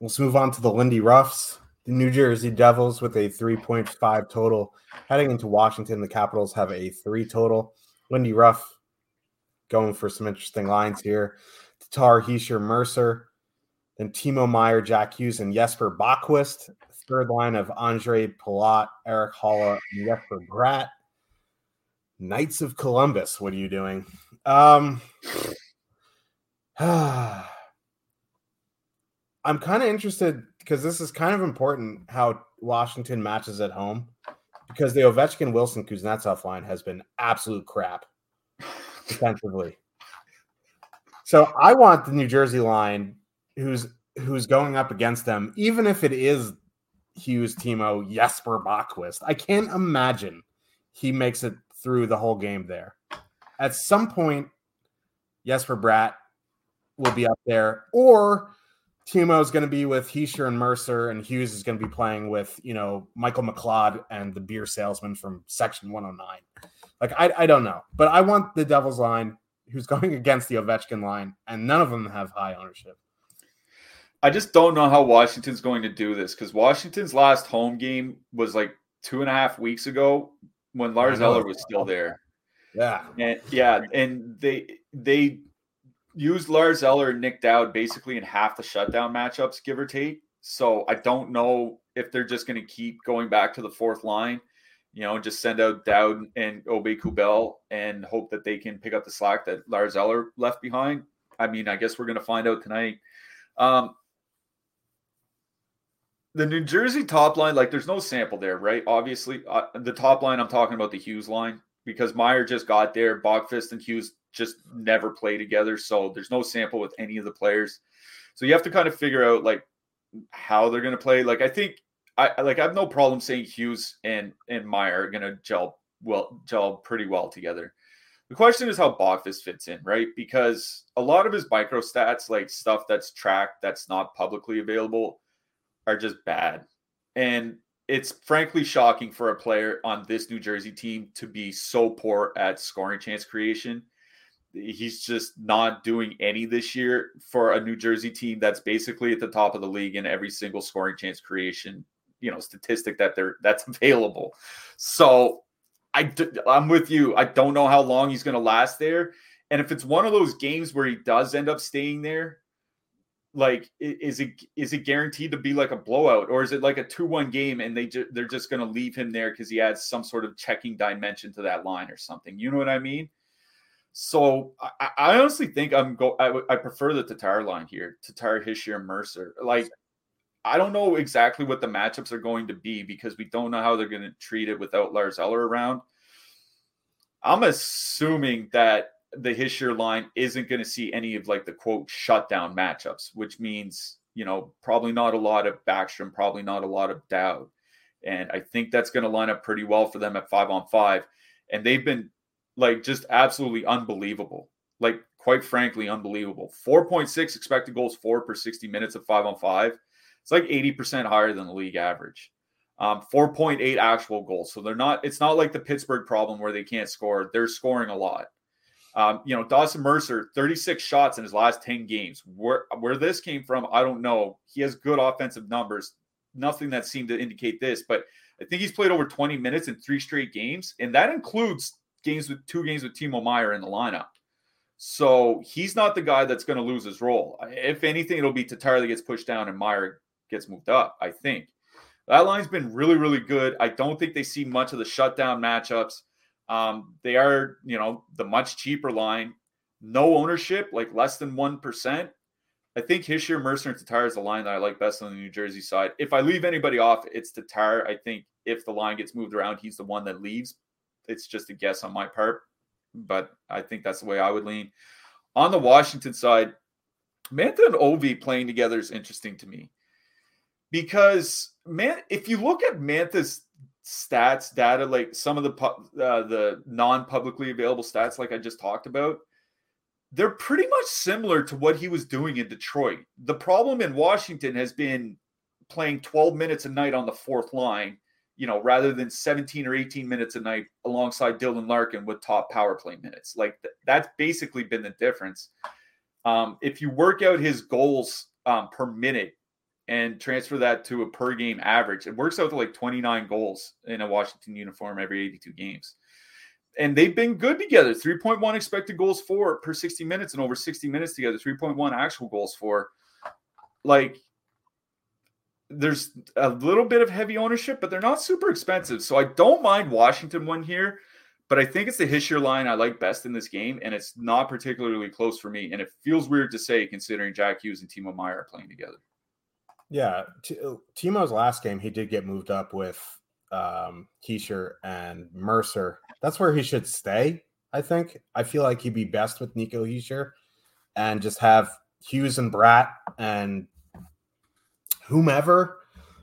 Let's move on to the Lindy Ruffs, the New Jersey Devils with a 3.5 total. Heading into Washington, the Capitals have a three total. Lindy Ruff going for some interesting lines here. Tatar, Hischier, Mercer, then Timo Meier, Jack Hughes, and Jesper Boqvist. Third line of Ondrej Palat, Erik Haula, and Jesper Bratt. Knights of Columbus, what are you doing? Um, I'm kind of interested because this is kind of important how Washington matches at home because the Ovechkin Wilson Kuznetsov line has been absolute crap defensively. So I want the New Jersey line who's who's going up against them, even if it is Hughes, Timo, Jesper Boqvist. I can't imagine he makes it through the whole game there. At some point, Jesper Bratt will be up there, or Timo is going to be with Hischier and Mercer, and Hughes is going to be playing with you know Michael McLeod and the beer salesman from Section 109. Like I, I don't know, but I want the Devils line who's going against the Ovechkin line, and none of them have high ownership. I just don't know how Washington's going to do this because Washington's last home game was like two and a half weeks ago when Lars Eller was still there. Yeah, and yeah, and they they used Lars Eller and Nic Dowd basically in half the shutdown matchups, give or take. So I don't know if they're just going to keep going back to the fourth line, you know, and just send out Dowd and Aube-Kubel and hope that they can pick up the slack that Lars Eller left behind. I mean, I guess we're going to find out tonight. Um, the New Jersey top line, like, there's no sample there, right? Obviously, uh, the top line, I'm talking about the Hughes line because Meier just got there. Boqvist and Hughes just never play together. So there's no sample with any of the players. So you have to kind of figure out, like, how they're going to play. Like, I think, I like, I have no problem saying Hughes and, and Meier are going to gel well, gel pretty well together. The question is how Boqvist fits in, right? Because a lot of his micro stats, like stuff that's tracked that's not publicly available, are just bad. And it's frankly shocking for a player on this New Jersey team to be so poor at scoring chance creation. He's just not doing any this year for a New Jersey team that's basically at the top of the league in every single scoring chance creation, you know, statistic that they're that's available. So I I'm with you. I don't know how long he's going to last there. And if it's one of those games where he does end up staying there, like is it is it guaranteed to be like a blowout or is it like a 2-1 game and they ju- they're just going to leave him there cuz he adds some sort of checking dimension to that line or something you know what i mean so i, I honestly think i'm go I, I prefer the tatar line here tatar hischier mercer like i don't know exactly what the matchups are going to be because we don't know how they're going to treat it without lars eller around i'm assuming that the Hischier line isn't going to see any of like the quote shutdown matchups, which means, you know, probably not a lot of Backstrom, probably not a lot of Dowd. And I think that's going to line up pretty well for them at five on five. And they've been like just absolutely unbelievable. Like, quite frankly, unbelievable. 4.6 expected goals for per 60 minutes of five on five. It's like 80% higher than the league average. Um, 4.8 actual goals. So they're not, it's not like the Pittsburgh problem where they can't score. They're scoring a lot. Um, you know, Dawson Mercer, 36 shots in his last 10 games. Where where this came from, I don't know. He has good offensive numbers. Nothing that seemed to indicate this, but I think he's played over 20 minutes in three straight games, and that includes games with two games with Timo Meier in the lineup. So he's not the guy that's going to lose his role. If anything, it'll be Tatar that gets pushed down and Meier gets moved up. I think that line's been really, really good. I don't think they see much of the shutdown matchups. Um, they are, you know, the much cheaper line, no ownership, like less than 1%. I think Hischier, Mercer, and Tatar is the line that I like best on the New Jersey side. If I leave anybody off, it's Tatar. I think if the line gets moved around, he's the one that leaves. It's just a guess on my part, but I think that's the way I would lean. On the Washington side, Mantha and Ovi playing together is interesting to me because man, if you look at Mantha's stats data like some of the uh, the non-publicly available stats like i just talked about they're pretty much similar to what he was doing in detroit the problem in washington has been playing 12 minutes a night on the fourth line you know rather than 17 or 18 minutes a night alongside dylan larkin with top power play minutes like th- that's basically been the difference um, if you work out his goals um, per minute and transfer that to a per game average. It works out to like 29 goals in a Washington uniform every 82 games. And they've been good together 3.1 expected goals for per 60 minutes and over 60 minutes together, 3.1 actual goals for. Like, there's a little bit of heavy ownership, but they're not super expensive. So I don't mind Washington one here, but I think it's the Hischier line I like best in this game, and it's not particularly close for me. And it feels weird to say considering Jack Hughes and Timo Meier are playing together. Yeah, T- Timo's last game, he did get moved up with um and Mercer. That's where he should stay. I think. I feel like he'd be best with Nico Hischier and just have Hughes and Bratt and whomever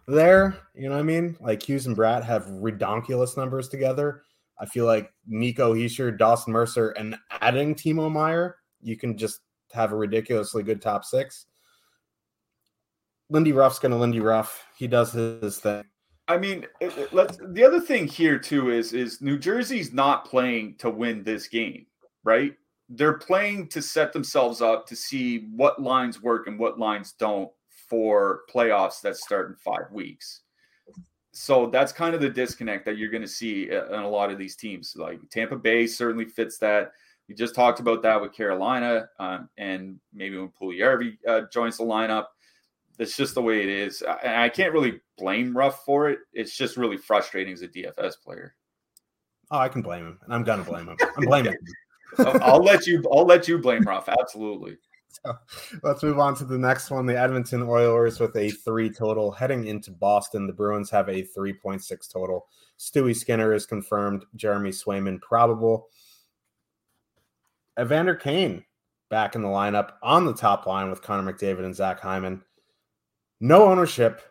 there. You know what I mean? Like Hughes and Bratt have redonkulous numbers together. I feel like Nico Hischier, Dawson Mercer, and adding Timo Meier, you can just have a ridiculously good top six. Lindy Ruff's going to Lindy Ruff. He does his thing. I mean, let's. The other thing here too is is New Jersey's not playing to win this game, right? They're playing to set themselves up to see what lines work and what lines don't for playoffs that start in five weeks. So that's kind of the disconnect that you're going to see in a lot of these teams. Like Tampa Bay certainly fits that. We just talked about that with Carolina, um, and maybe when Puljujarvi uh, joins the lineup. That's just the way it is. And I can't really blame Ruff for it. It's just really frustrating as a DFS player. Oh, I can blame him, and I'm gonna blame him. I'm blaming him. I'll, I'll let you. I'll let you blame Ruff. Absolutely. So let's move on to the next one. The Edmonton Oilers with a three total heading into Boston. The Bruins have a 3.6 total. Stewie Skinner is confirmed. Jeremy Swayman probable. Evander Kane back in the lineup on the top line with Connor McDavid and Zach Hyman. No ownership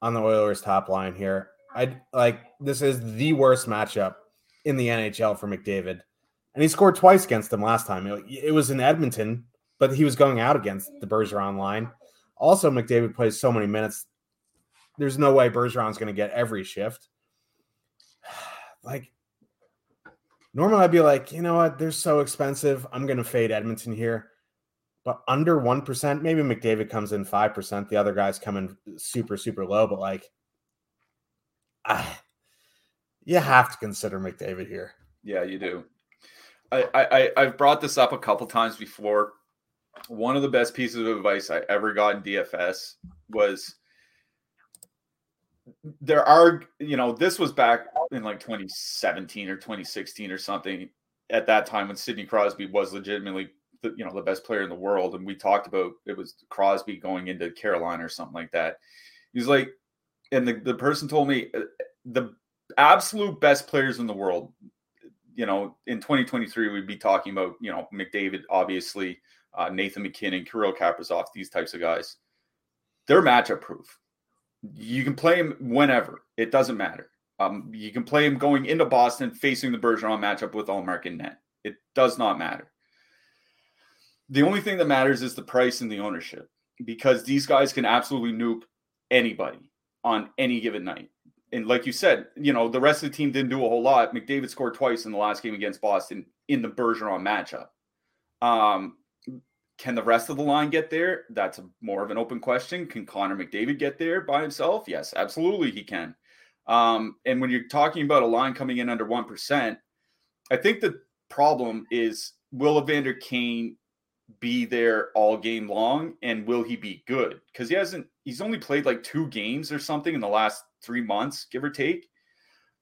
on the Oilers top line here. I like this is the worst matchup in the NHL for McDavid. And he scored twice against them last time. It, it was in Edmonton, but he was going out against the Bergeron line. Also, McDavid plays so many minutes. There's no way Bergeron's going to get every shift. Like, normally I'd be like, you know what? They're so expensive. I'm going to fade Edmonton here. But under 1%, maybe McDavid comes in 5%. The other guys come in super, super low. But like, ah, you have to consider McDavid here. Yeah, you do. I, I I've brought this up a couple times before. One of the best pieces of advice I ever got in DFS was there are you know this was back in like 2017 or 2016 or something at that time when Sidney Crosby was legitimately the, you know the best player in the world and we talked about it was Crosby going into Carolina or something like that. He's like and the, the person told me uh, the absolute best players in the world you know in 2023 we'd be talking about you know McDavid obviously uh, Nathan MacKinnon Kirill Kaprizov these types of guys they're matchup proof you can play them whenever. It doesn't matter. Um, you can play him going into Boston facing the Bergeron matchup with Ullmark in net. It does not matter. The only thing that matters is the price and the ownership because these guys can absolutely nuke anybody on any given night. And like you said, you know, the rest of the team didn't do a whole lot. McDavid scored twice in the last game against Boston in the Bergeron matchup. Um, can the rest of the line get there? That's a, more of an open question. Can Connor McDavid get there by himself? Yes, absolutely, he can. Um, and when you're talking about a line coming in under 1%, I think the problem is will Evander Kane be there all game long and will he be good? Because he hasn't, he's only played like two games or something in the last three months, give or take.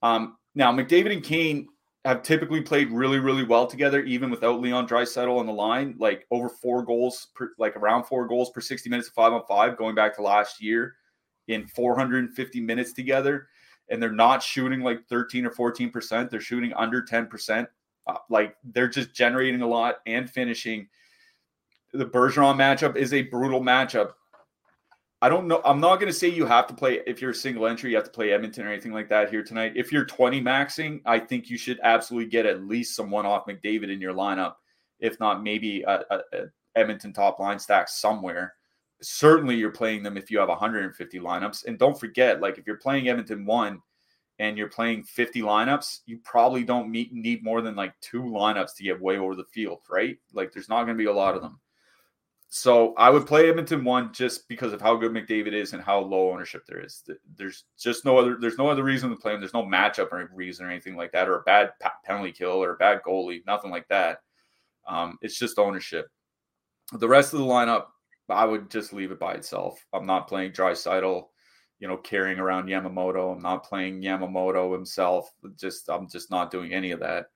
Um, now, McDavid and Kane have typically played really, really well together, even without Leon Draisaitl on the line. Like over four goals, per, like around four goals per 60 minutes of five on five, going back to last year in 450 minutes together. And they're not shooting like 13 or 14%. They're shooting under 10%. Uh, like they're just generating a lot and finishing. The Bergeron matchup is a brutal matchup. I don't know. I'm not going to say you have to play if you're a single entry, you have to play Edmonton or anything like that here tonight. If you're 20 maxing, I think you should absolutely get at least some one off McDavid in your lineup. If not, maybe a, a, a Edmonton top line stack somewhere. Certainly, you're playing them if you have 150 lineups. And don't forget, like if you're playing Edmonton one and you're playing 50 lineups, you probably don't meet, need more than like two lineups to get way over the field, right? Like there's not going to be a lot of them. So I would play Edmonton one just because of how good McDavid is and how low ownership there is. There's just no other. There's no other reason to play him. There's no matchup or reason or anything like that, or a bad penalty kill or a bad goalie. Nothing like that. Um, it's just ownership. The rest of the lineup, I would just leave it by itself. I'm not playing Draisaitl, you know, carrying around Yamamoto. I'm not playing Yamamoto himself. Just I'm just not doing any of that.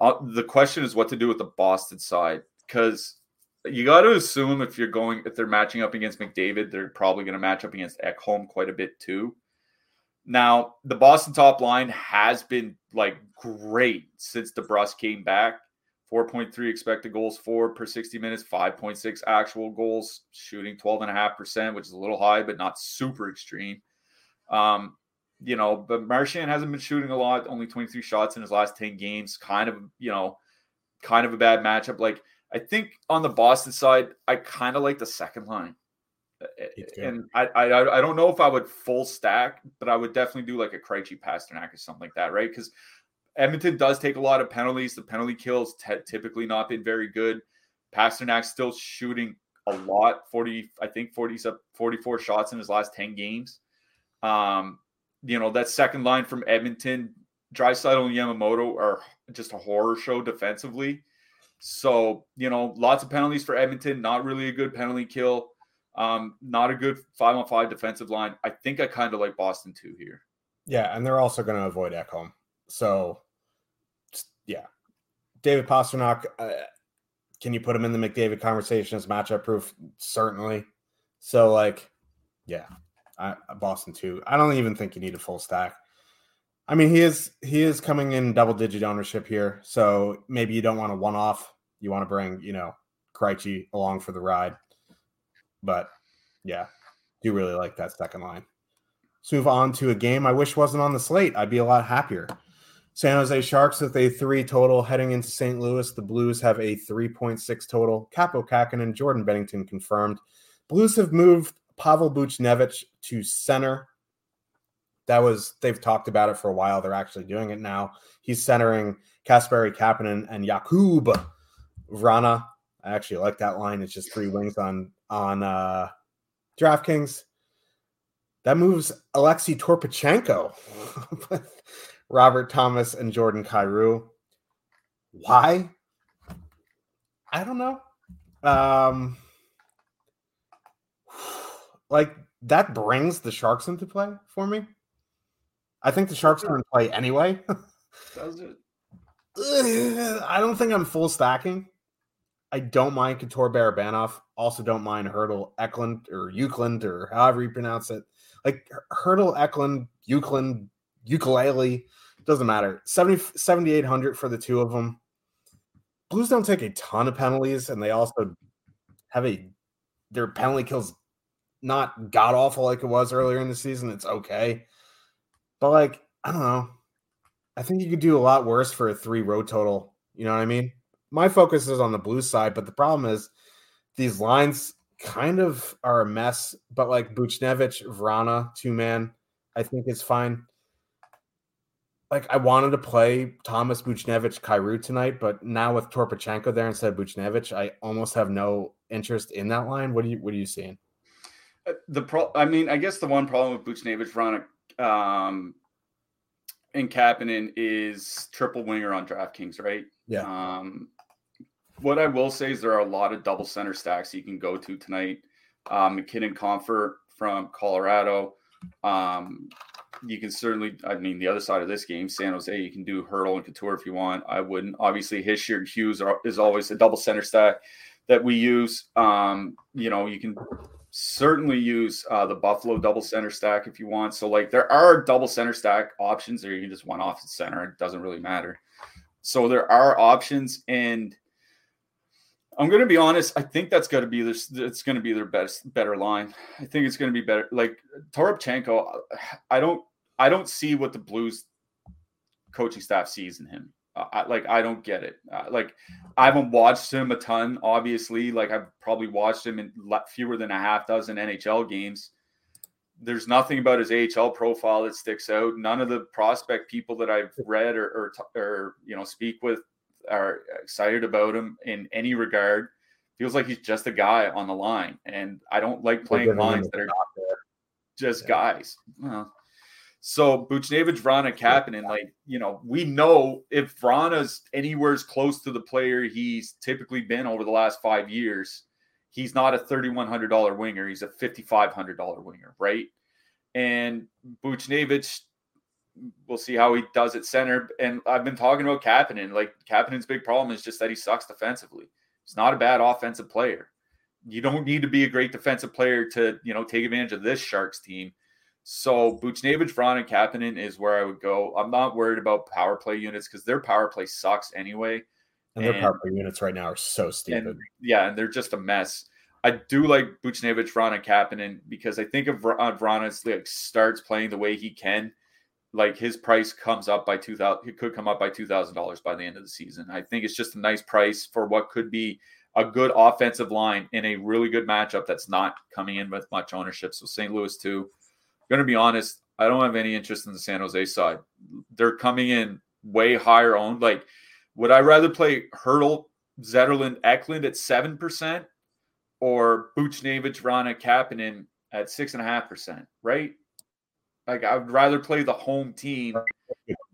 Uh, the question is what to do with the Boston side because you got to assume if you're going if they're matching up against McDavid, they're probably going to match up against Ekholm quite a bit too. Now, the Boston top line has been like great since DeBrusk came back. 4.3 expected goals for per 60 minutes, 5.6 actual goals, shooting 12.5%, which is a little high, but not super extreme. Um, you know, but Marchand hasn't been shooting a lot, only 23 shots in his last 10 games. Kind of, you know, kind of a bad matchup. Like I think on the Boston side, I kind of like the second line. And I, I I don't know if I would full stack, but I would definitely do like a Krejci Pastrnak or something like that, right? Because Edmonton does take a lot of penalties. The penalty kills t- typically not been very good. Pastrnak's still shooting a lot, 40, I think 40, 44 shots in his last 10 games. Um, you know, that second line from Edmonton Draisaitl and Yamamoto are just a horror show defensively. So, you know, lots of penalties for Edmonton, not really a good penalty kill. Um, not a good five on five defensive line. I think I kind of like Boston too here. Yeah, and they're also going to avoid Ekholm. So, yeah, David Pastrnak. Uh, can you put him in the McDavid conversation as matchup proof? Certainly. So, like, yeah, I, Boston too. I don't even think you need a full stack. I mean, he is he is coming in double digit ownership here, so maybe you don't want a one off. You want to bring you know Krejci along for the ride. But yeah, do really like that second line. Let's move on to a game I wish wasn't on the slate. I'd be a lot happier. San Jose Sharks with a three total heading into St. Louis. The Blues have a 3.6 total. Kaapo Kähkönen and Jordan Binnington confirmed. Blues have moved Pavel Buchnevich to center. That was they've talked about it for a while. They're actually doing it now. He's centering Kasperi Kapanen and Jakub Vrana. I actually like that line. It's just three wings on on uh DraftKings. That moves Alexei Toropchenko Robert Thomas and Jordan Kyrou. Why? I don't know. Um, like that brings the Sharks into play for me. I think the Sharks are in play anyway. Does it? I don't think I'm full stacking. I don't mind Couture Barabanov. Also, don't mind Hertl Eklund or Euclid or however you pronounce it. Like Hertl Eklund, Euclid, ukulele, doesn't matter. 70, 7,800 for the two of them. Blues don't take a ton of penalties, and they also have a their penalty kills not god awful like it was earlier in the season. It's okay, but like I don't know. I think you could do a lot worse for a three road total. You know what I mean? my focus is on the blue side, but the problem is these lines kind of are a mess. But like Buchnevich, Vrana, two man, I think is fine. Like I wanted to play Thomas Buchnevich Kyrou tonight, but now with Toropchenko there instead of Buchnevich, I almost have no interest in that line. What do you what are you seeing? Uh, the pro I mean, I guess the one problem with Buchnevich, Vrana, um, and Kapanen is triple winger on DraftKings, right? Yeah. Um, what I will say is there are a lot of double center stacks you can go to tonight. Um, MacKinnon Compher from Colorado. Um, you can certainly, I mean, the other side of this game, San Jose, you can do Hertl and Couture if you want. I wouldn't. Obviously, Hischier Hughes are, is always a double center stack that we use. Um, you know, you can certainly use uh, the Buffalo double center stack if you want. So, like, there are double center stack options, or you can just one off the center. It doesn't really matter. So, there are options. And I'm going to be honest. I think that's going to be this. It's going to be their best, better line. I think it's going to be better. Like Toropchenko, I don't, I don't see what the Blues coaching staff sees in him. I, like I don't get it. Uh, like I haven't watched him a ton. Obviously, like I've probably watched him in fewer than a half dozen NHL games. There's nothing about his AHL profile that sticks out. None of the prospect people that I've read or or, or you know speak with are excited about him in any regard. Feels like he's just a guy on the line, and I don't like playing lines that are not just yeah. guys. Well, so Buchnevich, Vrana, Kapanen, like you know, we know if Vrana's anywhere as close to the player he's typically been over the last five years, he's not a thirty-one hundred dollar winger. He's a fifty-five hundred dollar winger, right? And Buchnevich we'll see how he does at center. And I've been talking about Kapanen. Like Kapanen's big problem is just that he sucks defensively. He's not a bad offensive player. You don't need to be a great defensive player to, you know, take advantage of this Sharks team. So Buchnevich, Vrana, and Kapanen is where I would go. I'm not worried about power play units because their power play sucks anyway. And their power play units right now are so stupid. And, yeah, and they're just a mess. I do like Buchnevich, Vrana, and Kapanen because I think if uh, Vrana like starts playing the way he can, like his price comes up by 2000 it could come up by $2000 by the end of the season i think it's just a nice price for what could be a good offensive line in a really good matchup that's not coming in with much ownership so st louis too going to be honest i don't have any interest in the san jose side they're coming in way higher owned like would i rather play hertl zetterlund eklund at 7% or buchnevich vrana kapanen at 6.5% right like I would rather play the home team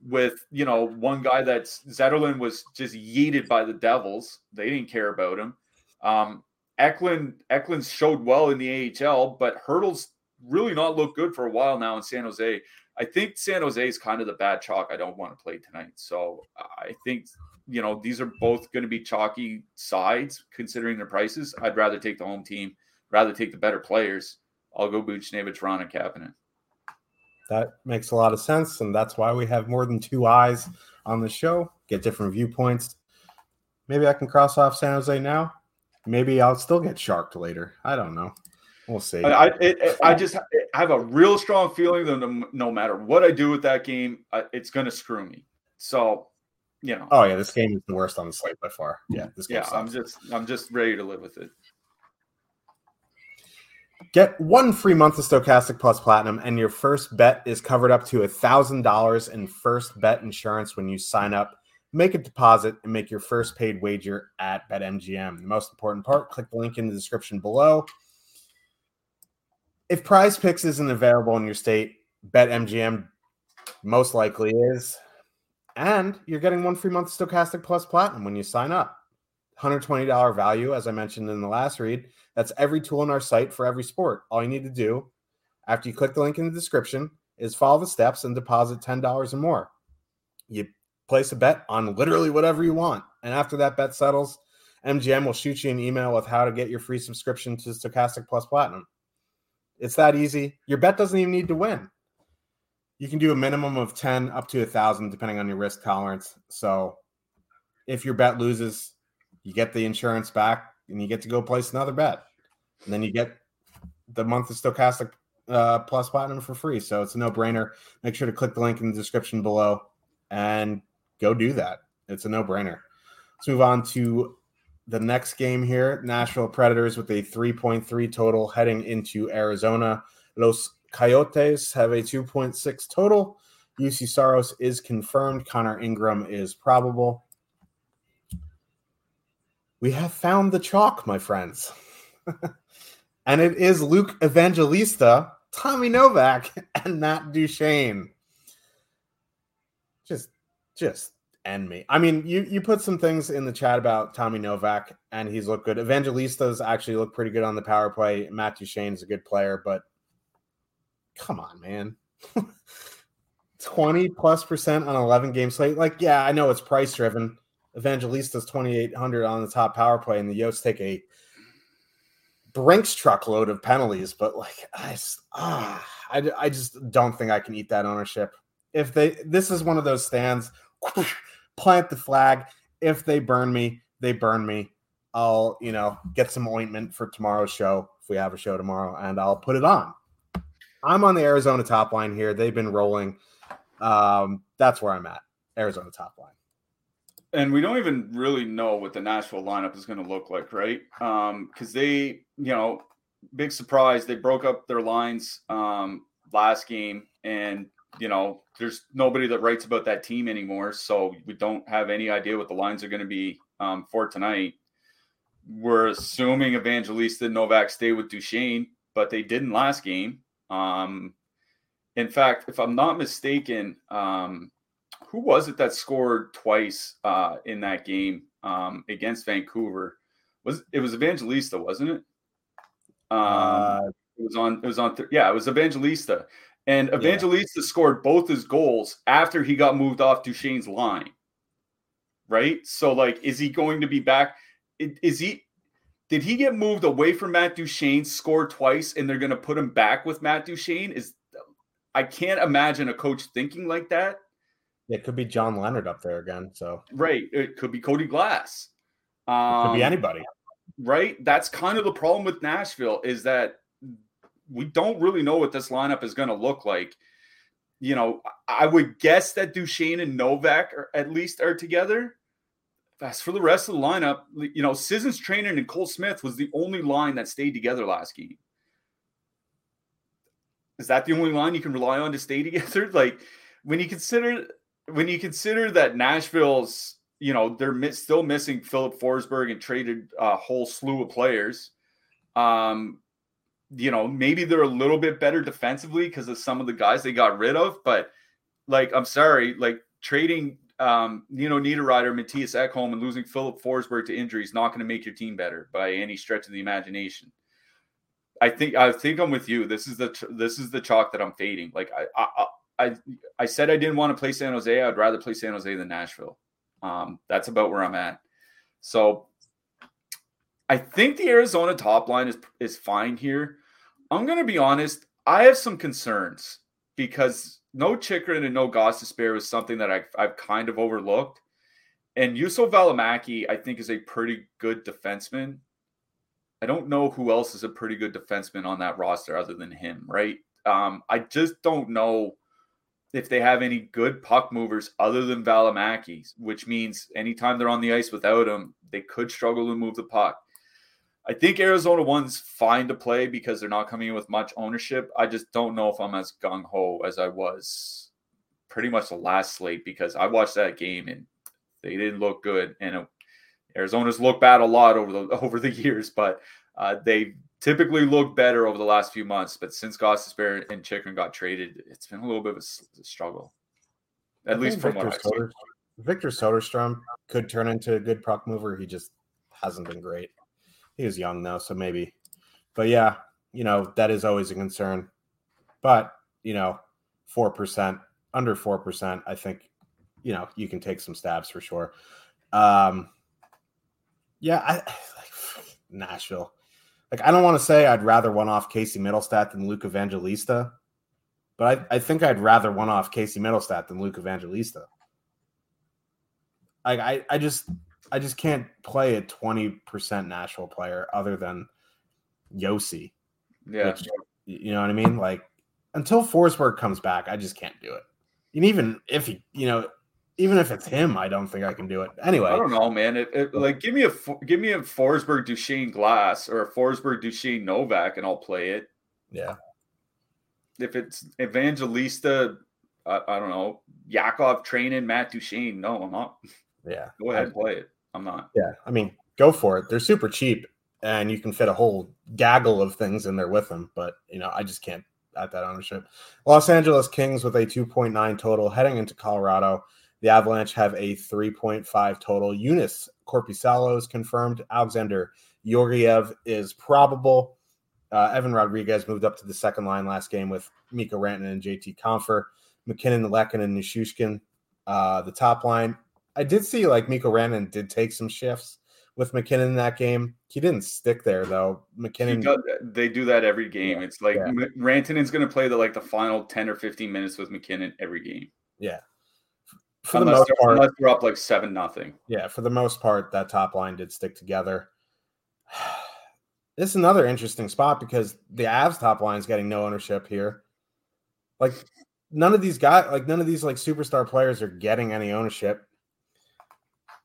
with you know one guy that's Zetterlund was just yeeted by the Devils. They didn't care about him. Um, Eklund Eklund showed well in the AHL, but Hertl's really not looked good for a while now in San Jose. I think San Jose is kind of the bad chalk I don't want to play tonight. So I think you know these are both going to be chalky sides considering their prices. I'd rather take the home team, rather take the better players. I'll go Buchnevich, Ron, and Kapanen. That makes a lot of sense, and that's why we have more than two eyes on the show. Get different viewpoints. Maybe I can cross off San Jose now. Maybe I'll still get sharked later. I don't know. We'll see. I it, I just I have a real strong feeling that no, no matter what I do with that game, it's going to screw me. So, you know. Oh yeah, this game is the worst on the slate by far. Yeah, this game. Yeah, sucks. I'm just I'm just ready to live with it. Get one free month of Stokastic Plus Platinum, and your first bet is covered up to $1,000 in first bet insurance when you sign up. Make a deposit and make your first paid wager at BetMGM. The most important part click the link in the description below. If prize picks isn't available in your state, BetMGM most likely is. And you're getting one free month of Stokastic Plus Platinum when you sign up. $120 value, as I mentioned in the last read. That's every tool on our site for every sport. All you need to do after you click the link in the description is follow the steps and deposit $10 or more. You place a bet on literally whatever you want. And after that bet settles, MGM will shoot you an email with how to get your free subscription to Stokastic Plus Platinum. It's that easy. Your bet doesn't even need to win. You can do a minimum of 10 up to a thousand, depending on your risk tolerance. So if your bet loses, you get the insurance back and you get to go place another bet. And then you get the month of stokastic uh, Plus Platinum for free. So it's a no brainer. Make sure to click the link in the description below and go do that. It's a no brainer. Let's move on to the next game here Nashville Predators with a 3.3 total heading into Arizona. Los Coyotes have a 2.6 total. Juuse Saros is confirmed. Connor Ingram is probable we have found the chalk, my friends. and it is Luke Evangelista, Tommy Novak, and Matt Duchene. Just, just end me. I mean, you you put some things in the chat about Tommy Novak, and he's looked good. Evangelista's actually looked pretty good on the power play. Matt Duchene is a good player, but come on, man. 20 plus percent on 11 game slate. Like, yeah, I know it's price driven Evangelista's 2,800 on the top power play, and the Yotes take a Brinks truckload of penalties. But like, I ah, I, I just don't think I can eat that ownership. If they, this is one of those stands, plant the flag. If they burn me, they burn me. I'll, you know, get some ointment for tomorrow's show if we have a show tomorrow, and I'll put it on. I'm on the Arizona top line here. They've been rolling. Um, that's where I'm at. Arizona top line and we don't even really know what the Nashville lineup is going to look like, right? Because um, they, you know, big surprise, they broke up their lines um, last game, and you know, there's nobody that writes about that team anymore, so we don't have any idea what the lines are going to be um, for tonight. We're assuming Evangelista and Novak stay with Duchene, but they didn't last game. Um, in fact, if I'm not mistaken, um, who was it that scored twice uh, in that game um, against Vancouver? Was it was Evangelista, wasn't it? Um, uh, it was on. It was on. Th- yeah, it was Evangelista, and Evangelista yeah. scored both his goals after he got moved off Duchene's line. Right. So, like, is he going to be back? Is he? Did he get moved away from Matt Duchene, score twice, and they're going to put him back with Matt Duchene? Is I can't imagine a coach thinking like that. It could be John Leonard up there again. So right, it could be Cody Glass. Um, could be um, anybody. Right. That's kind of the problem with Nashville is that we don't really know what this lineup is going to look like. You know, I would guess that Duchene and Novak are, at least are together. As for the rest of the lineup, you know, Sissons Trenin and Cole Smith was the only line that stayed together last game. Is that the only line you can rely on to stay together? Like when you consider when you consider that Nashville's, you know, they're mi- still missing Filip Forsberg and traded a whole slew of players. Um, you know, maybe they're a little bit better defensively because of some of the guys they got rid of, but like, I'm sorry, like trading um, you know, Niederreiter, Mattias Ekholm, and losing Filip Forsberg to injury is not going to make your team better by any stretch of the imagination. I think I think I'm with you. This is the this is the chalk that I'm fading. Like I I I, I said I didn't want to play San Jose. I'd rather play San Jose than Nashville. Um, that's about where I'm at. So I think the Arizona top line is is fine here. I'm going to be honest. I have some concerns because no Chychrun and no Gostisbehere was something that I, I've kind of overlooked. And Juuso Valimaki, I think, is a pretty good defenseman. I don't know who else is a pretty good defenseman on that roster other than him, right? Um, I just don't know if they have any good puck movers other than Valimaki, which means anytime they're on the ice without him, they could struggle to move the puck. I think Arizona one's fine to play because they're not coming in with much ownership. I just don't know if I'm as gung ho as I was pretty much the last slate because I watched that game and they didn't look good. And it, Arizona's looked bad a lot over the over the years, but uh, they typically look better over the last few months. But since Gostisbehere and Chychrun got traded, it's been a little bit of a, struggle. At I least from Victor what I've Soder, Victor Soderstrom could turn into a good puck mover. He just hasn't been great. He was young though, so maybe. But yeah, you know that is always a concern. But you know, four percent, under four percent, I think, you know, you can take some stabs for sure. Um, yeah, I like Nashville. Like I don't want to say I'd rather one off Casey Mittelstadt than Luke Evangelista, but I, I think I'd rather one off Casey Mittelstadt than Luke Evangelista. Like I, I just I just can't play a 20% Nashville player other than Josi. Yeah. Which, you know what I mean? Like until Forsberg comes back, I just can't do it. And even if he, you know, even if it's him, I don't think I can do it. Anyway, I don't know, man. It, it, like give me a give me a Forsberg Duchene Glass or a Forsberg Duchene Novak, and I'll play it. Yeah. If it's Evangelista, I, I don't know, Yakov Trenin Matt Duchene. No, I'm not. Yeah. Go ahead, and play it. I'm not. Yeah, I mean, go for it. They're super cheap, and you can fit a whole gaggle of things in there with them. But you know, I just can't at that ownership. Los Angeles Kings with a 2.9 total heading into Colorado. The Avalanche have a 3.5 total. Joonas Korpisalo is confirmed. Alexandar Georgiev is probable. Uh, Evan Rodrigues moved up to the second line last game with Mikko Rantanen and JT Compher. MacKinnon, Lekin, and Nichushkin. Uh, the top line I did see like Mikko Rantanen did take some shifts with MacKinnon in that game. He didn't stick there though. MacKinnon does, uh, they do that every game. Yeah, it's like yeah. Rantanen's going to play the like the final ten or fifteen minutes with MacKinnon every game. Yeah, for unless the most part, unless they're up like seven nothing. Yeah, for the most part, that top line did stick together. This is another interesting spot because the Avs top line is getting no ownership here. Like none of these guys, like none of these like superstar players are getting any ownership.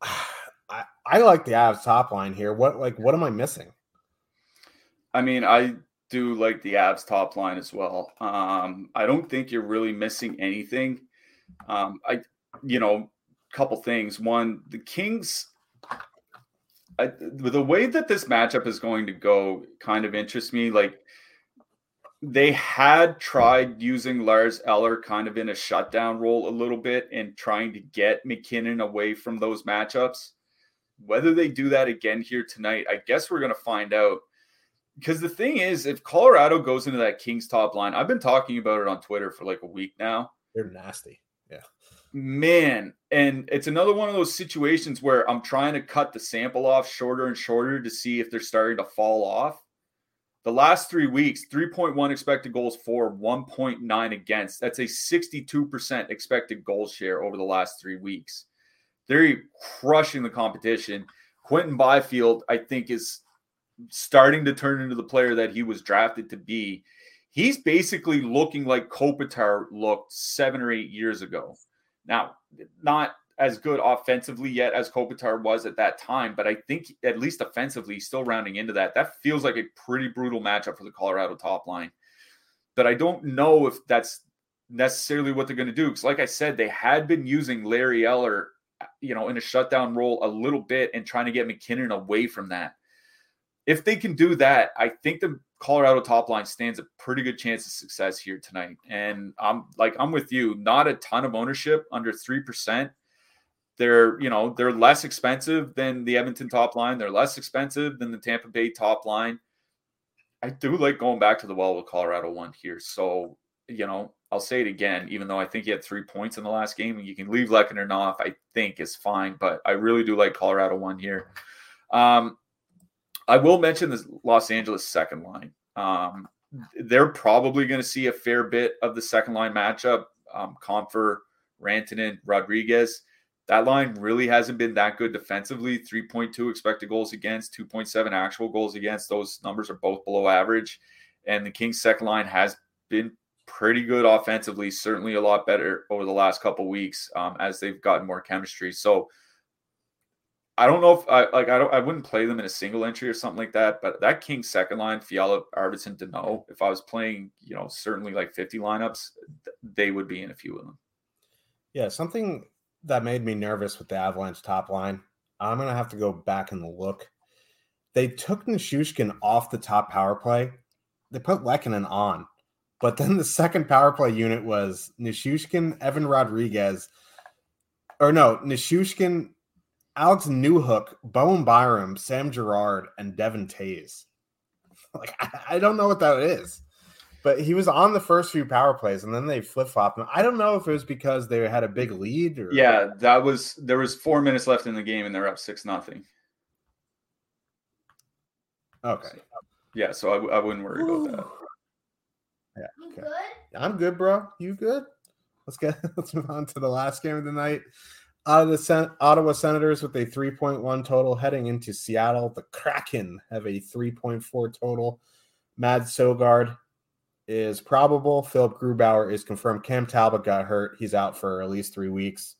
I, I like the Avs top line here. What like what am I missing? I mean, I do like the Avs top line as well. Um, I don't think you're really missing anything. Um, I, you know, couple things. One, the Kings. I, the way that this matchup is going to go kind of interests me. Like they had tried using Lars Eller kind of in a shutdown role a little bit and trying to get MacKinnon away from those matchups. Whether they do that again here tonight, I guess we're going to find out. Because the thing is, if Colorado goes into that Kings top line, I've been talking about it on Twitter for like a week now. They're nasty. Yeah. Man. And it's another one of those situations where I'm trying to cut the sample off shorter and shorter to see if they're starting to fall off the last three weeks, 3.1 expected goals for, 1.9 against. That's a 62% expected goal share over the last three weeks. They're crushing the competition. Quinton Byfield, I think, is starting to turn into the player that he was drafted to be. He's basically looking like Kopitar looked seven or eight years ago. Now, not as good offensively yet as Kopitar was at that time, but I think at least offensively, still rounding into that. That feels like a pretty brutal matchup for the Colorado top line. But I don't know if that's necessarily what they're going to do. Because, like I said, they had been using Larry Eller, you know, in a shutdown role a little bit and trying to get MacKinnon away from that. if they can do that, I think the Colorado top line stands a pretty good chance of success here tonight. And I'm like, I'm with you. Not a ton of ownership under 3%. They're, you know, they're less expensive than the Edmonton top line. They're less expensive than the Tampa Bay top line. I do like going back to the well with Colorado one here. So, you know, I'll say it again, even though I think he had three points in the last game and you can leave Lehkonen off, I think is fine. But I really do like Colorado one here. Um, I will mention the Los Angeles second line. Um, they're probably going to see a fair bit of the second line matchup. Um, Compher, Rantanen, Rodrigues. That line really hasn't been that good defensively. 3.2 expected goals against, 2.7 actual goals against. Those numbers are both below average. And the Kings second line has been pretty good offensively, certainly a lot better over the last couple weeks um, as they've gotten more chemistry. So I don't know if I like I don't I wouldn't play them in a single entry or something like that, but that King second line, Fiala, Arvidsson, Danault, if I was playing, you know, certainly like 50 lineups, they would be in a few of them. Yeah, something that made me nervous with the Avalanche top line. I'm gonna have to go back and look. They took Nichushkin off the top power play. They put Lehkonen on, but then the second power play unit was Nichushkin, Evan Rodrigues, or no, Nichushkin, Alex Newhook, Bowen Byram, Sam Girard, and Devon Toews. Like I, don't know what that is, but he was on the first few power plays, and then they flip flopped him. I don't know if it was because they had a big lead or yeah, that was there was four minutes left in the game, and they're up six nothing. Okay. Yeah, so I, I wouldn't worry Ooh. about that. Yeah. Okay. I'm good, bro. You good? Let's get let's move on to the last game of the night. Out of the Sen- Ottawa Senators with a 3.1 total heading into Seattle. The Kraken have a 3.4 total. Mads Sogaard is probable. Philipp Grubauer is confirmed. Cam Talbot got hurt. He's out for at least three weeks.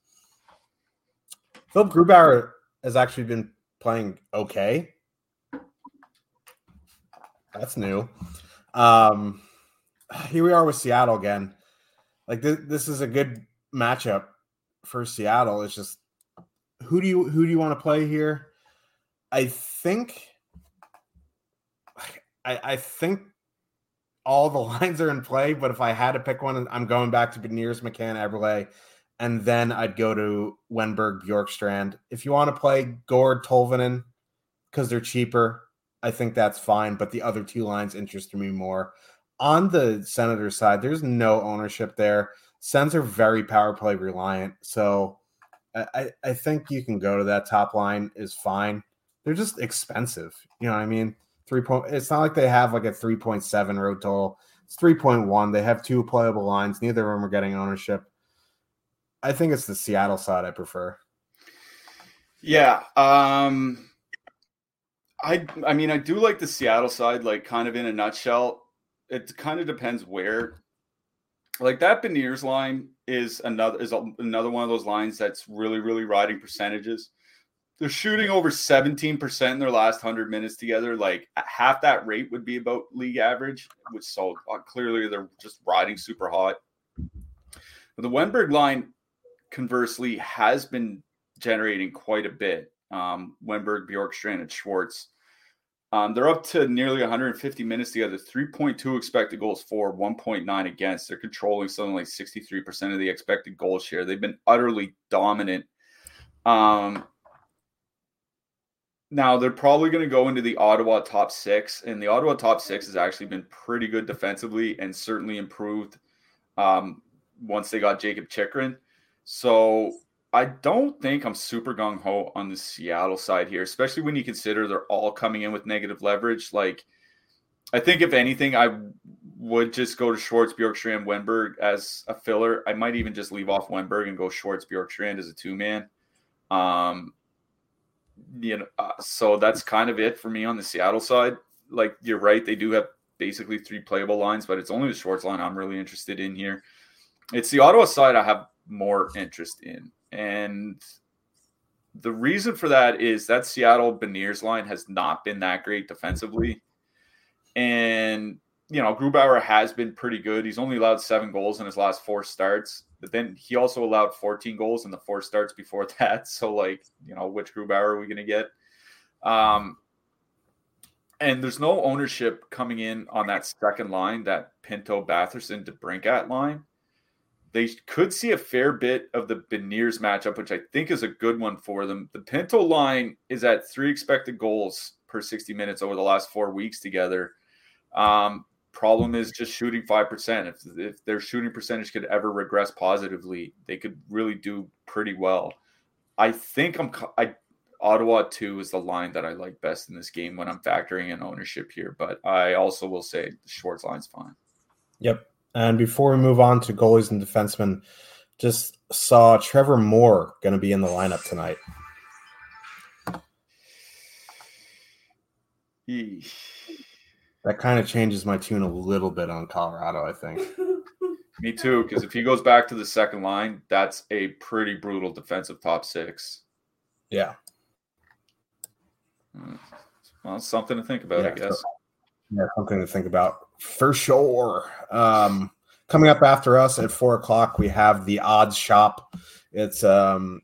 Philipp Grubauer has actually been playing okay. That's new. Um, here we are with Seattle again. Like th- this is a good matchup for Seattle. It's just who do you who do you want to play here? I think I, I think all the lines are in play, but if I had to pick one, I'm going back to Beniers, McCann, Eberle, and then I'd go to Wennberg, Bjorkstrand. If you want to play Gourde, Tolvanen, because they're cheaper, I think that's fine. But the other two lines interest me more. On the Senator side, there's no ownership there. Sens are very power play reliant. So I, I think you can go to that top line is fine. They're just expensive. You know what I mean? Three point it's not like they have like a 3.7 road total. It's 3.1. They have two playable lines. Neither of them are getting ownership. I think it's the Seattle side I prefer. Yeah. Um I I mean I do like the Seattle side, like kind of in a nutshell. It kind of depends where like that Beniers line is another is another one of those lines that's really really riding percentages. They're shooting over 17% in their last 100 minutes together. Like half that rate would be about league average, which so uh, clearly they're just riding super hot. But the Wennberg line, conversely, has been generating quite a bit. Um, Wennberg, Bjorkstrand, and Schwartz um, they're up to nearly 150 minutes together, 3.2 expected goals for, 1.9 against. They're controlling something like 63% of the expected goal share. They've been utterly dominant. Um, now they're probably going to go into the Ottawa top six, and the Ottawa top six has actually been pretty good defensively and certainly improved um, once they got Jacob Chychrun. So I don't think I'm super gung ho on the Seattle side here, especially when you consider they're all coming in with negative leverage. Like, I think if anything, I would just go to Schwartz, Bjorkstrand, Wennberg as a filler. I might even just leave off Wennberg and go Schwartz, Bjorkstrand as a two man. Um, you know, uh, so that's kind of it for me on the Seattle side. Like you're right, they do have basically three playable lines, but it's only the Schwartz line I'm really interested in here. It's the Ottawa side I have more interest in. And the reason for that is that Seattle Beniers line has not been that great defensively. And, you know, Grubauer has been pretty good. He's only allowed seven goals in his last four starts, but then he also allowed 14 goals in the four starts before that. So, like, you know, which Grubauer are we going to get? Um, and there's no ownership coming in on that second line, that Pinto, Batherson, DeBrincat line. They could see a fair bit of the Beniers matchup, which I think is a good one for them. The Pinto line is at three expected goals per 60 minutes over the last four weeks together. Um, problem is just shooting 5%. If, if their shooting percentage could ever regress positively, they could really do pretty well. I think I'm, I, Ottawa 2 is the line that I like best in this game when I'm factoring in ownership here, but I also will say the Schwartz line's fine. Yep. And before we move on to goalies and defensemen, just saw Trevor Moore going to be in the lineup tonight. Eesh. That kind of changes my tune a little bit on Colorado, I think. Me too, because if he goes back to the second line, that's a pretty brutal defensive top six. Yeah. Hmm. Well, something to think about, yeah, I guess. So, yeah, something to think about for sure. Um, coming up after us at four o'clock, we have the odds shop. It's um,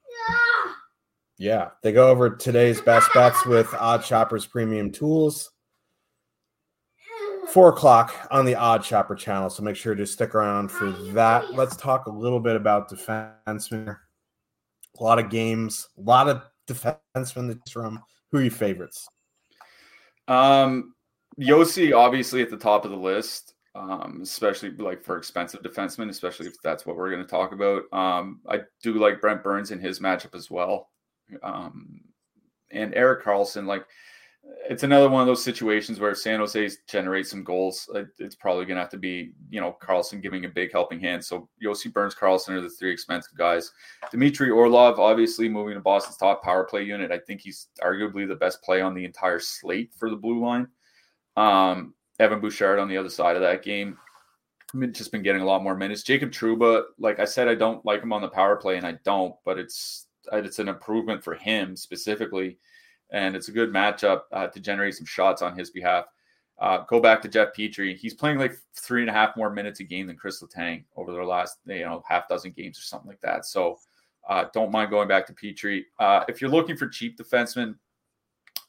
yeah, they go over today's best bets with Odd Shoppers Premium Tools four o'clock on the Odd Shopper channel. So make sure to stick around for that. Let's talk a little bit about defensemen. A lot of games, a lot of defensemen that's from. Who are your favorites? Um, Josi obviously at the top of the list, um, especially like for expensive defensemen, especially if that's what we're going to talk about. Um, I do like Brent Burns in his matchup as well. Um, and Erik Karlsson, like it's another one of those situations where San Jose generates some goals. It's probably going to have to be, you know, Karlsson giving a big helping hand. So Josi Burns, Karlsson are the three expensive guys. Dmitry Orlov, obviously moving to Boston's top power play unit. I think he's arguably the best play on the entire slate for the blue line. Um, Evan Bouchard on the other side of that game. I've just been getting a lot more minutes. Jacob Trouba, like I said, I don't like him on the power play, and I don't, but it's it's an improvement for him specifically and it's a good matchup uh, to generate some shots on his behalf. Uh, go back to Jeff Petry. He's playing like three and a half more minutes a game than Chris Letang over their last, you know, half dozen games or something like that. So uh, don't mind going back to Petry. Uh, if you're looking for cheap defensemen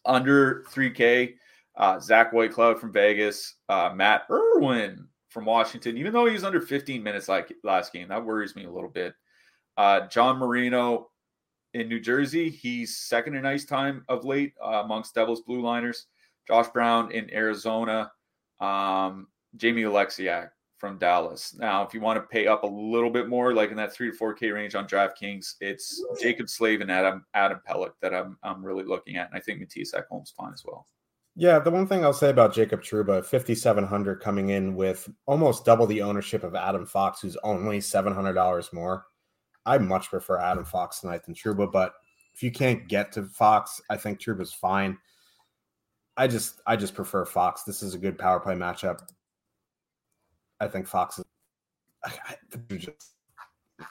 under 3K, uh, Zach Whitecloud from Vegas, uh, Matt Irwin from Washington, even though he's under 15 minutes like last game, that worries me a little bit. John Marino in New Jersey. He's second in ice time of late uh, amongst Devils blue liners. Josh Brown in Arizona. Um, Jamie Oleksiak from Dallas. Now, if you want to pay up a little bit more, like in that three to four K range on DraftKings, it's Jacob Slavin and Adam Adam Pelech that I'm I'm really looking at, and I think Mattias Ekholm's fine as well. Yeah, the one thing I'll say about Jacob Trouba, 5,700 coming in with almost double the ownership of Adam Fox, who's only $700 more. I much prefer Adam mm. Fox tonight than Trouba, but if you can't get to Fox, I think Trouba's fine. I just I just prefer Fox. This is a good power play matchup. I think Fox is I, I, just,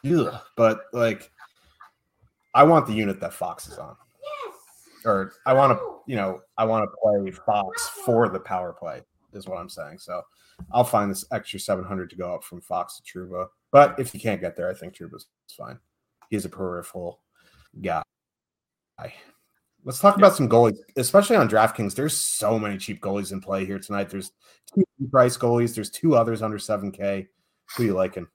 ugh, but like I want the unit that Fox is on. Yes. Or I want to, oh. you know, I want to play Fox for the power play, is what I'm saying. So I'll find this extra 700 to go up from Fox to Trouba. But if you can't get there, I think Trouba's fine. He's a peripheral guy. Let's talk about some goalies, especially on DraftKings. There's so many cheap goalies in play here tonight. There's two price goalies. There's two others under 7K. Who are you liking?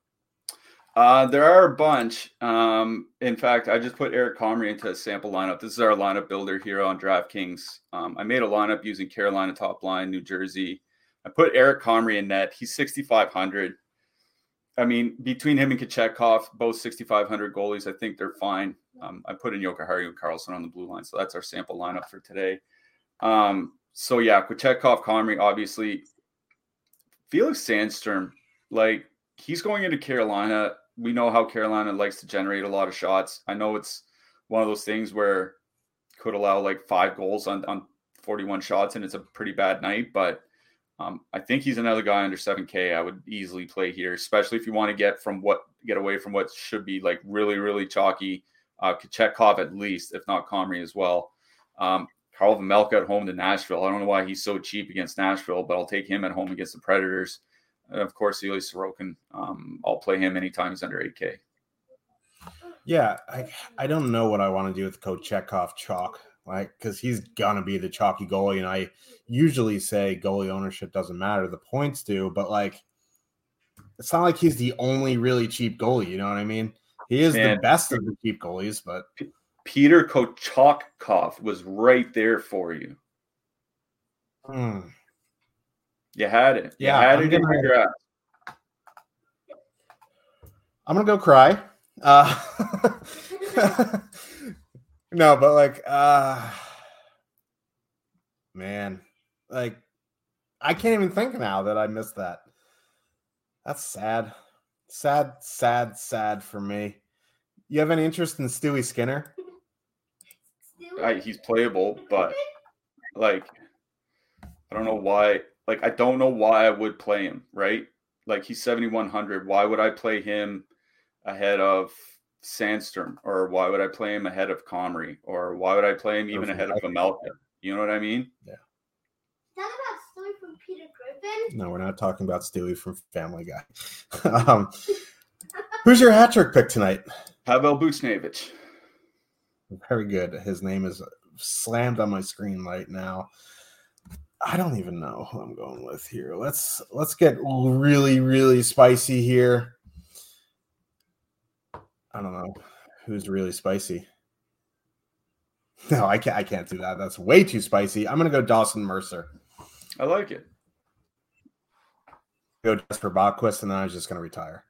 Uh, there are a bunch. Um, in fact, I just put Eric Comrie into a sample lineup. This is our lineup builder here on DraftKings. Um, I made a lineup using Carolina top line, New Jersey. I put Eric Comrie in net. He's 6,500. I mean, between him and Kochetkov, both 6,500 goalies, I think they're fine. Um, I put in Jokiharju and Karlsson on the blue line, so that's our sample lineup for today. Um, so yeah, Kochetkov, Comrie, obviously. Felix Sandstrom, like he's going into Carolina. We know how Carolina likes to generate a lot of shots. I know it's one of those things where could allow like five goals on, on 41 shots and it's a pretty bad night, but um, I think he's another guy under 7K. I would easily play here, especially if you want to get from what get away from what should be like really really chalky. Uh, Kochetkov at least, if not Comrie as well. Um, Karel Vejmelka at home to Nashville. I don't know why he's so cheap against Nashville, but I'll take him at home against the Predators. And of course, Ilya Sorokin. Um, I'll play him anytime he's under 8K. Yeah, I I don't know what I want to do with Kochetkov chalk. Like because he's gonna be the chalky goalie. And I usually say goalie ownership doesn't matter, the points do, but like it's not like he's the only really cheap goalie. You know what I mean? He is Man. the best of the cheap goalies, but Peter Kochetkov was right there for you. hmm, You had it. You Yeah, had I'm it gonna- your draft. I'm gonna go cry. Uh, no, but like, uh, man, like, I can't even think now that I missed that. That's sad, sad, sad, sad for me. You have any interest in Stewie Skinner? I, he's playable, but like I don't know why. Like I don't know why I would play him. Right? Like he's seventy one hundred. Why would I play him ahead of Sandstrom, or why would I play him ahead of Comrie, or why would I play him even Or ahead of Vejmelka? You know what I mean? Yeah. Talk about story from Peter Griffin. No, we're not talking about Stewie from Family Guy. um, who's your hat trick pick tonight? Pavel Buchnevich. Very good. His name is slammed on my screen right now. I don't even know who I'm going with here. Let's let's get really really spicy here. I don't know who's really spicy. No, I can't. I can't do that. That's way too spicy. I'm gonna go Dawson Mercer. I like it. Go just for Bachquist, and then I was just gonna retire.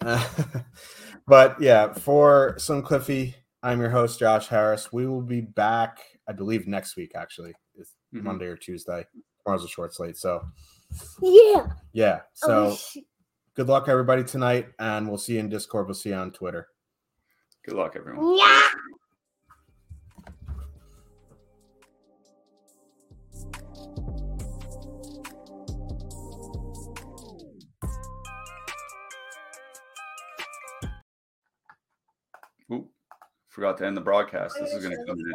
but yeah, for some Cliffy, I'm your host Josh Harris. We will be back, I believe, next week. Actually, it's Mhm. Monday or Tuesday. Tomorrow's a short slate, so Yeah. yeah. Oh, So sh- good luck, everybody, tonight, and we'll see you in Discord. We'll see you on Twitter. Good luck, everyone. yeah. Ooh, forgot to end the broadcast. This is going to come in.